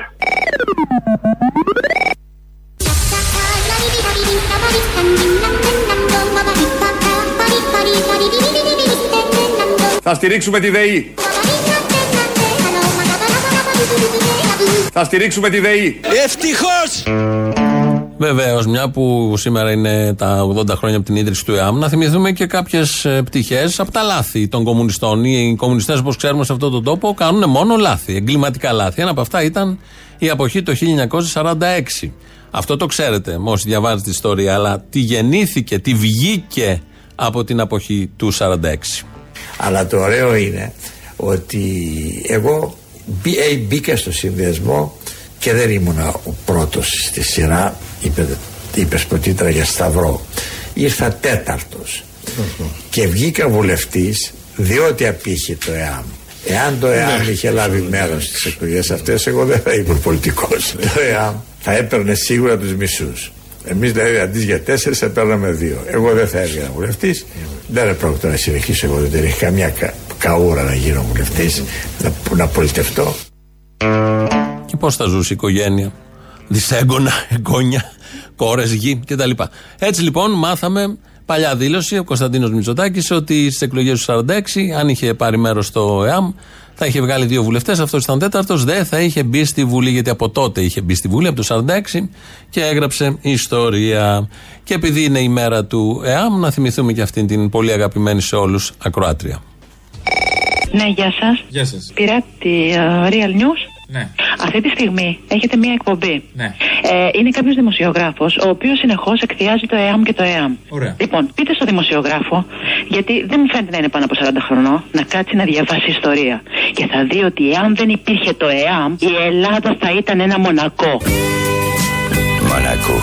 Θα στηρίξουμε τη ΔΕΗ. Θα στηρίξουμε τη ΔΕΗ. Ευτυχώς! Βεβαίως, μια που σήμερα είναι τα 80 χρόνια από την ίδρυση του ΕΑΜ, να θυμηθούμε και κάποιες πτυχές από τα λάθη των κομμουνιστών. Οι κομμουνιστές, όπως ξέρουμε σε αυτόν τον τόπο, κάνουν μόνο λάθη, εγκληματικά λάθη. Ένα από αυτά ήταν η αποχή το 1946. Αυτό το ξέρετε, όσοι διαβάζετε την ιστορία, αλλά τι γεννήθηκε, τι βγήκε από την αποχή του 46. Αλλά το ωραίο είναι ότι εγώ μπή- ε, μπήκα στο συνδυασμό και δεν ήμουν ο πρώτος στη σειρά είπε, είπε πρωτήτρα για Σταυρό. Ήρθα τέταρτος. Και βγήκα βουλευτής διότι απήχε το ΕΑΜ. Εάν το ΕΑΜ είχε λάβει μέρος στις εκλογές αυτές εγώ δεν θα ήμουν πολιτικός. Το ΕΑΜ θα έπαιρνε σίγουρα τους μισούς. Εμείς δηλαδή αντί για τέσσερις θα παίρναμε δύο. Εγώ δεν θα έβγαινα βουλευτής. Δεν πρόκειται να συνεχίσω εγώ δεν έχει καμιά κα, καούρα να γίνω βουλευτής να, να πολιτευτώ Και πώς θα ζούσε η οικογένεια. Δυσέγγωνα, εγγόνια, κόρες, γη κτλ. Έτσι λοιπόν μάθαμε παλιά δήλωση ο Κωνσταντίνος Μητσοτάκης ότι στις εκλογές του 46, αν είχε πάρει μέρος στο ΕΑΜ, θα είχε βγάλει δύο βουλευτές. Αυτός ήταν τέταρτος, δεν θα είχε μπει στη Βουλή, γιατί από τότε είχε μπει στη Βουλή, από το 46 και έγραψε ιστορία. Και επειδή είναι η μέρα του ΕΑΜ, να θυμηθούμε και αυτήν την πολύ αγαπημένη σε όλους ακροάτρια. Ναι, γεια σας. Γεια σας. Πήρα τη ε, Real News. Ναι. Αυτή τη στιγμή έχετε μία εκπομπή. Ναι. Ε, είναι κάποιος δημοσιογράφος, ο οποίος συνεχώς εκθιάζει το ΕΑΜ και το ΕΑΜ. Ωραία. Λοιπόν, πείτε στο δημοσιογράφο, γιατί δεν μου φαίνεται να είναι πάνω από 40 χρονών, να κάτσει να διαβάσει ιστορία. Και θα δει ότι εάν δεν υπήρχε το ΕΑΜ, η Ελλάδα θα ήταν ένα μονακό. Monaco.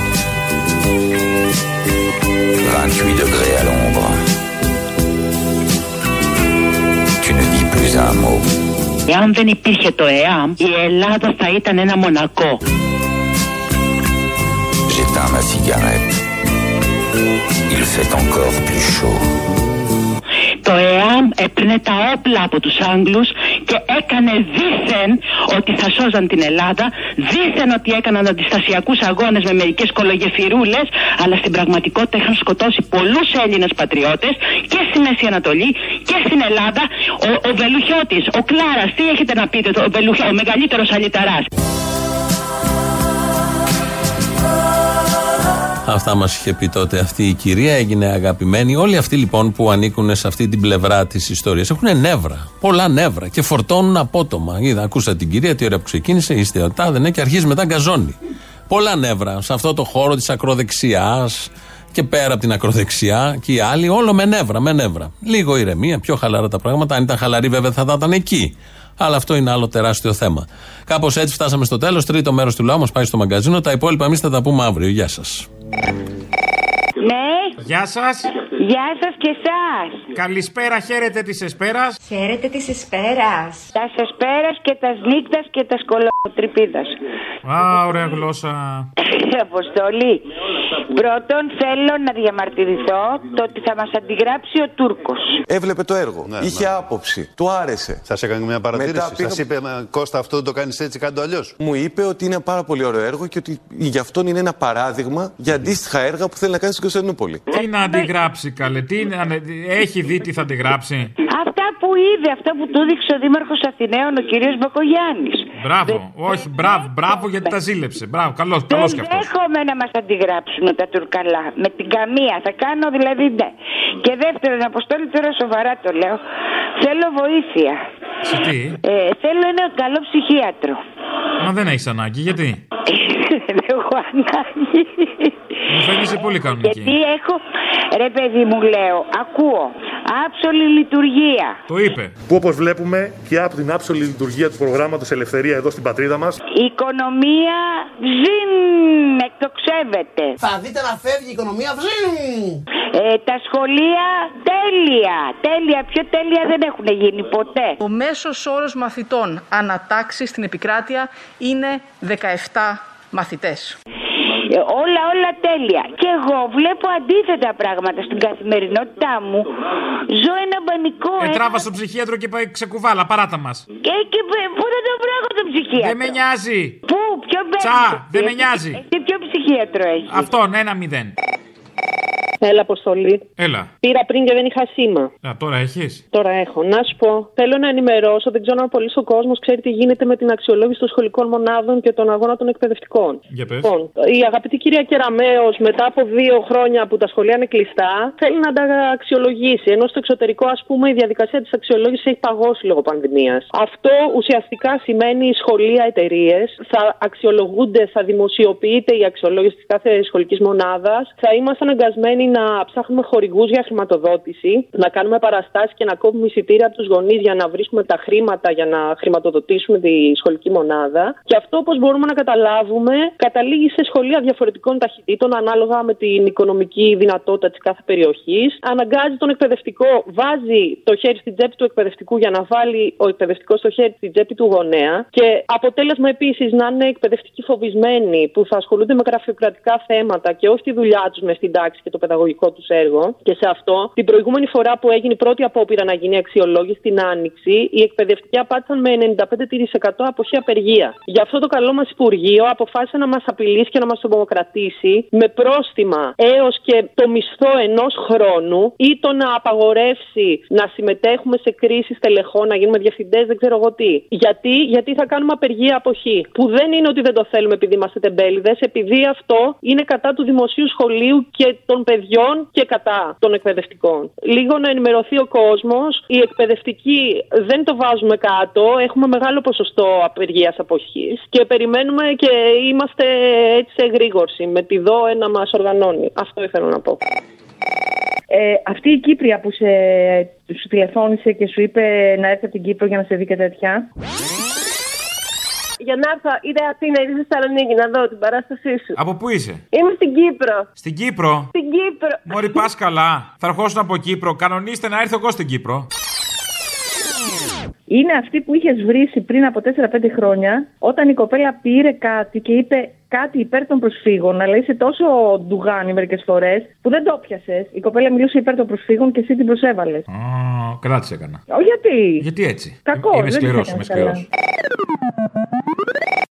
28 degrés à l'ombre. Tu ne dis plus un mot. Εάν δεν υπήρχε το ΕΑΜ, η Ελλάδα θα ήταν ένα μονακό. J'éteins ma cigarette. Il fait encore plus chaud. Το ΕΑΜ έπαιρνε τα όπλα από τους Άγγλους και έκανε δήθεν ότι θα σώζαν την Ελλάδα, δήθεν ότι έκαναν αντιστασιακούς αγώνες με μερικές κολογεφυρούλες, αλλά στην πραγματικότητα είχαν σκοτώσει πολλούς Έλληνες πατριώτες και στη Μέση Ανατολή και στην Ελλάδα. Ο, ο Βελουχιώτης, ο Κλάρας, τι έχετε να πείτε, το, ο, Βελουχι- ο μεγαλύτερος αλυταράς. Αυτά μας είχε πει τότε αυτή η κυρία, έγινε αγαπημένη. Όλοι αυτοί λοιπόν που ανήκουν σε αυτή την πλευρά της ιστορίας έχουν νεύρα. Πολλά νεύρα και φορτώνουν απότομα. Είδα, ακούσα την κυρία, τι ωραία που ξεκίνησε, είστε ο τάδε, ναι, και αρχίζει μετά γκαζώνει. Πολλά νεύρα σε αυτό το χώρο της ακροδεξιάς και πέρα από την ακροδεξιά και οι άλλοι, όλο με νεύρα, με νεύρα. Λίγο ηρεμία, πιο χαλαρά τα πράγματα. Αν ήταν χαλαρή, βέβαια θα ήταν εκεί. Αλλά αυτό είναι άλλο τεράστιο θέμα. Κάπως έτσι φτάσαμε στο τέλος. Τρίτο μέρος του λαού μας πάει στο μαγκαζίνο. Τα υπόλοιπα εμείς θα τα πούμε αύριο. Γεια σας. Ναι. Γεια σας. Γεια σας και εσά. Καλησπέρα, χαίρετε της Εσπέρας. Χαίρετε της Εσπέρας. Τας Εσπέρας και τας Νύκτα και τας σκολοτρυπίδα. Α, ωραία γλώσσα. Αποστολή. Πρώτον, θέλω να διαμαρτυρηθώ το ότι θα μας αντιγράψει ο Τούρκος. Έβλεπε το έργο. Είχε άποψη. Του άρεσε. Σα έκανε μια παρατήρηση. Μετά πήγα- Σας είπε, «Μα, Κώστα, αυτό δεν το κάνεις έτσι, κάνει το αλλιώς. Μου είπε ότι είναι πάρα πολύ ωραίο έργο και ότι γι' αυτόν είναι ένα παράδειγμα για αντίστοιχα έργα που θέλει να κάνει στην Κωνσταντινούπολη. Τι να αντιγράψει, καλέ. Τι να... Έχει δει τι θα αντιγράψει; Αυτά που είδε, αυτά που του έδειξε ο Δήμαρχος Αθηναίων, ο κ. Μπακογιάννης. Μπράβο. Όχι, μπράβο, μπράβο γιατί τα ζήλεψε. Μπράβο, καλό καλός Δεν κι αυτός. δέχομαι να μας αντιγράψουν τα τουρκαλά. Με την καμία. Θα κάνω δηλαδή ναι. Και δεύτερον, Αποστόλη, τώρα σοβαρά το λέω. Θέλω βοήθεια. Σε τι, Ε, θέλω ένα καλό ψυχίατρο. μα δεν έχεις ανάγκη, γιατί; Δεν έχω ανάγκη. Μου φαίνεσαι πολύ κανονική. Γιατί έχω, ρε παιδί μου λέω, ακούω, άψολη λειτουργία. Το είπε. Που όπως βλέπουμε και από την άψολη λειτουργία του προγράμματος Ελευθερία εδώ στην πατρίδα μας, Η οικονομία ζην, εκτοξεύεται. Θα δείτε να φεύγει η οικονομία. Βζζιν! Ε, τα σχολεία τέλεια, τέλεια, πιο τέλεια δεν έχουν γίνει ποτέ. Ο μέσος όρος μαθητών ανατάξεις στην επικράτεια είναι 17 μαθητές. Ε, όλα, όλα τέλεια. Και εγώ βλέπω αντίθετα πράγματα στην καθημερινότητά μου. Ζω ένα μπανικό. Ε, ένα- τράβα στο ψυχίατρο και πάει ξεκουβάλα, παράτα μας. Και, και π- πού θα το βρω εγώ το ψυχίατρο; Δεν με νοιάζει. Πού, ποιο Τσα, δεν με νοιάζει. Εσύ ποιο ψυχίατρο έχει; Αυτόν, ένα μηδέν. Έλα, Αποστολή. Έλα. Πήρα πριν και δεν είχα σήμα. Α, τώρα έχεις; Τώρα έχω. Να σου πω. Θέλω να ενημερώσω. Δεν ξέρω αν πολύ ο κόσμος ξέρει τι γίνεται με την αξιολόγηση των σχολικών μονάδων και τον αγώνα των εκπαιδευτικών. Για πες. Λοιπόν, η αγαπητή κυρία Κεραμέο, μετά από δύο χρόνια που τα σχολεία είναι κλειστά, θέλει να τα αξιολογήσει. Ενώ στο εξωτερικό, ας πούμε, η διαδικασία της αξιολόγησης έχει παγώσει λόγω πανδημίας. Αυτό ουσιαστικά σημαίνει σχολεία, εταιρείες θα αξιολογούνται, θα δημοσιοποιείται η αξιολόγηση της κάθε σχολικής μονάδας. Θα είμαστε αναγκασμένοι να ψάχνουμε χορηγούς για χρηματοδότηση, να κάνουμε παραστάσεις και να κόβουμε εισιτήρια από τους γονείς για να βρίσκουμε τα χρήματα για να χρηματοδοτήσουμε τη σχολική μονάδα. Και αυτό, όπως μπορούμε να καταλάβουμε, καταλήγει σε σχολεία διαφορετικών ταχυτήτων ανάλογα με την οικονομική δυνατότητα της κάθε περιοχής. Αναγκάζει τον εκπαιδευτικό, βάζει το χέρι στην τσέπη του εκπαιδευτικού για να βάλει ο εκπαιδευτικός το χέρι στην τσέπη του γονέα. Και αποτέλεσμα επίσης να είναι εκπαιδευτικοί φοβισμένοι που θα ασχολούνται με γραφειοκρατικά θέματα και όχι τη δουλειά τους μες στην τάξη και το παιδαγωγικό τους έργο. Και σε αυτό, την προηγούμενη φορά που έγινε η πρώτη απόπειρα να γίνει αξιολόγηση στην Άνοιξη, οι εκπαιδευτικοί απάντησαν με 95% αποχή απεργία. Γι' αυτό το καλό μας Υπουργείο αποφάσισε να μας απειλήσει και να μας τρομοκρατήσει με πρόστιμα έως και το μισθό ενός χρόνου ή το να απαγορεύσει να συμμετέχουμε σε κρίσεις τελεχών, να γίνουμε διευθυντές, δεν ξέρω εγώ τι. Γιατί, γιατί θα κάνουμε απεργία αποχή. Που δεν είναι ότι δεν το θέλουμε επειδή είμαστε τεμπέληδες, επειδή αυτό είναι κατά του δημοσίου σχολείου και των παιδιών και κατά των εκπαιδευτικών. Λίγο να ενημερωθεί ο κόσμος. Οι εκπαιδευτικοί δεν το βάζουμε κάτω. Έχουμε μεγάλο ποσοστό απεργίας αποχής και περιμένουμε και είμαστε έτσι σε εγρήγορση με τη ΔΟΕ να μας οργανώνει. Αυτό ήθελα να πω. Ε, αυτή η Κύπρια που σε, σου τηλεφώνησε και σου είπε να έρθει από την Κύπρο για να σε δει και τέτοια. Για να έρθω, είδα Αθήνα, είδα στη Θεσσαλονίκη να δω την παράστασή σου. Από πού είσαι; Είμαι στην Κύπρο. Στην Κύπρο; Στην Κύπρο. Μωρή πας καλά. Θα ερχόσουν από Κύπρο. Κανονίστε να έρθω εγώ στην Κύπρο. Είναι αυτή που είχες βρήσει πριν από 4-5 χρόνια, όταν η κοπέλα πήρε κάτι και είπε κάτι υπέρ των προσφύγων, αλλά είσαι τόσο ντουγάνι μερικές φορές που δεν το πιασε. Η κοπέλα μιλούσε υπέρ των προσφύγων και εσύ την προσέβαλες. Α, καλά τη έκανα. Όχι γιατί; Γιατί έτσι; Κακό. Είμαι δεν σκληρός, τις είμαι έκανες σκληρός. καλά.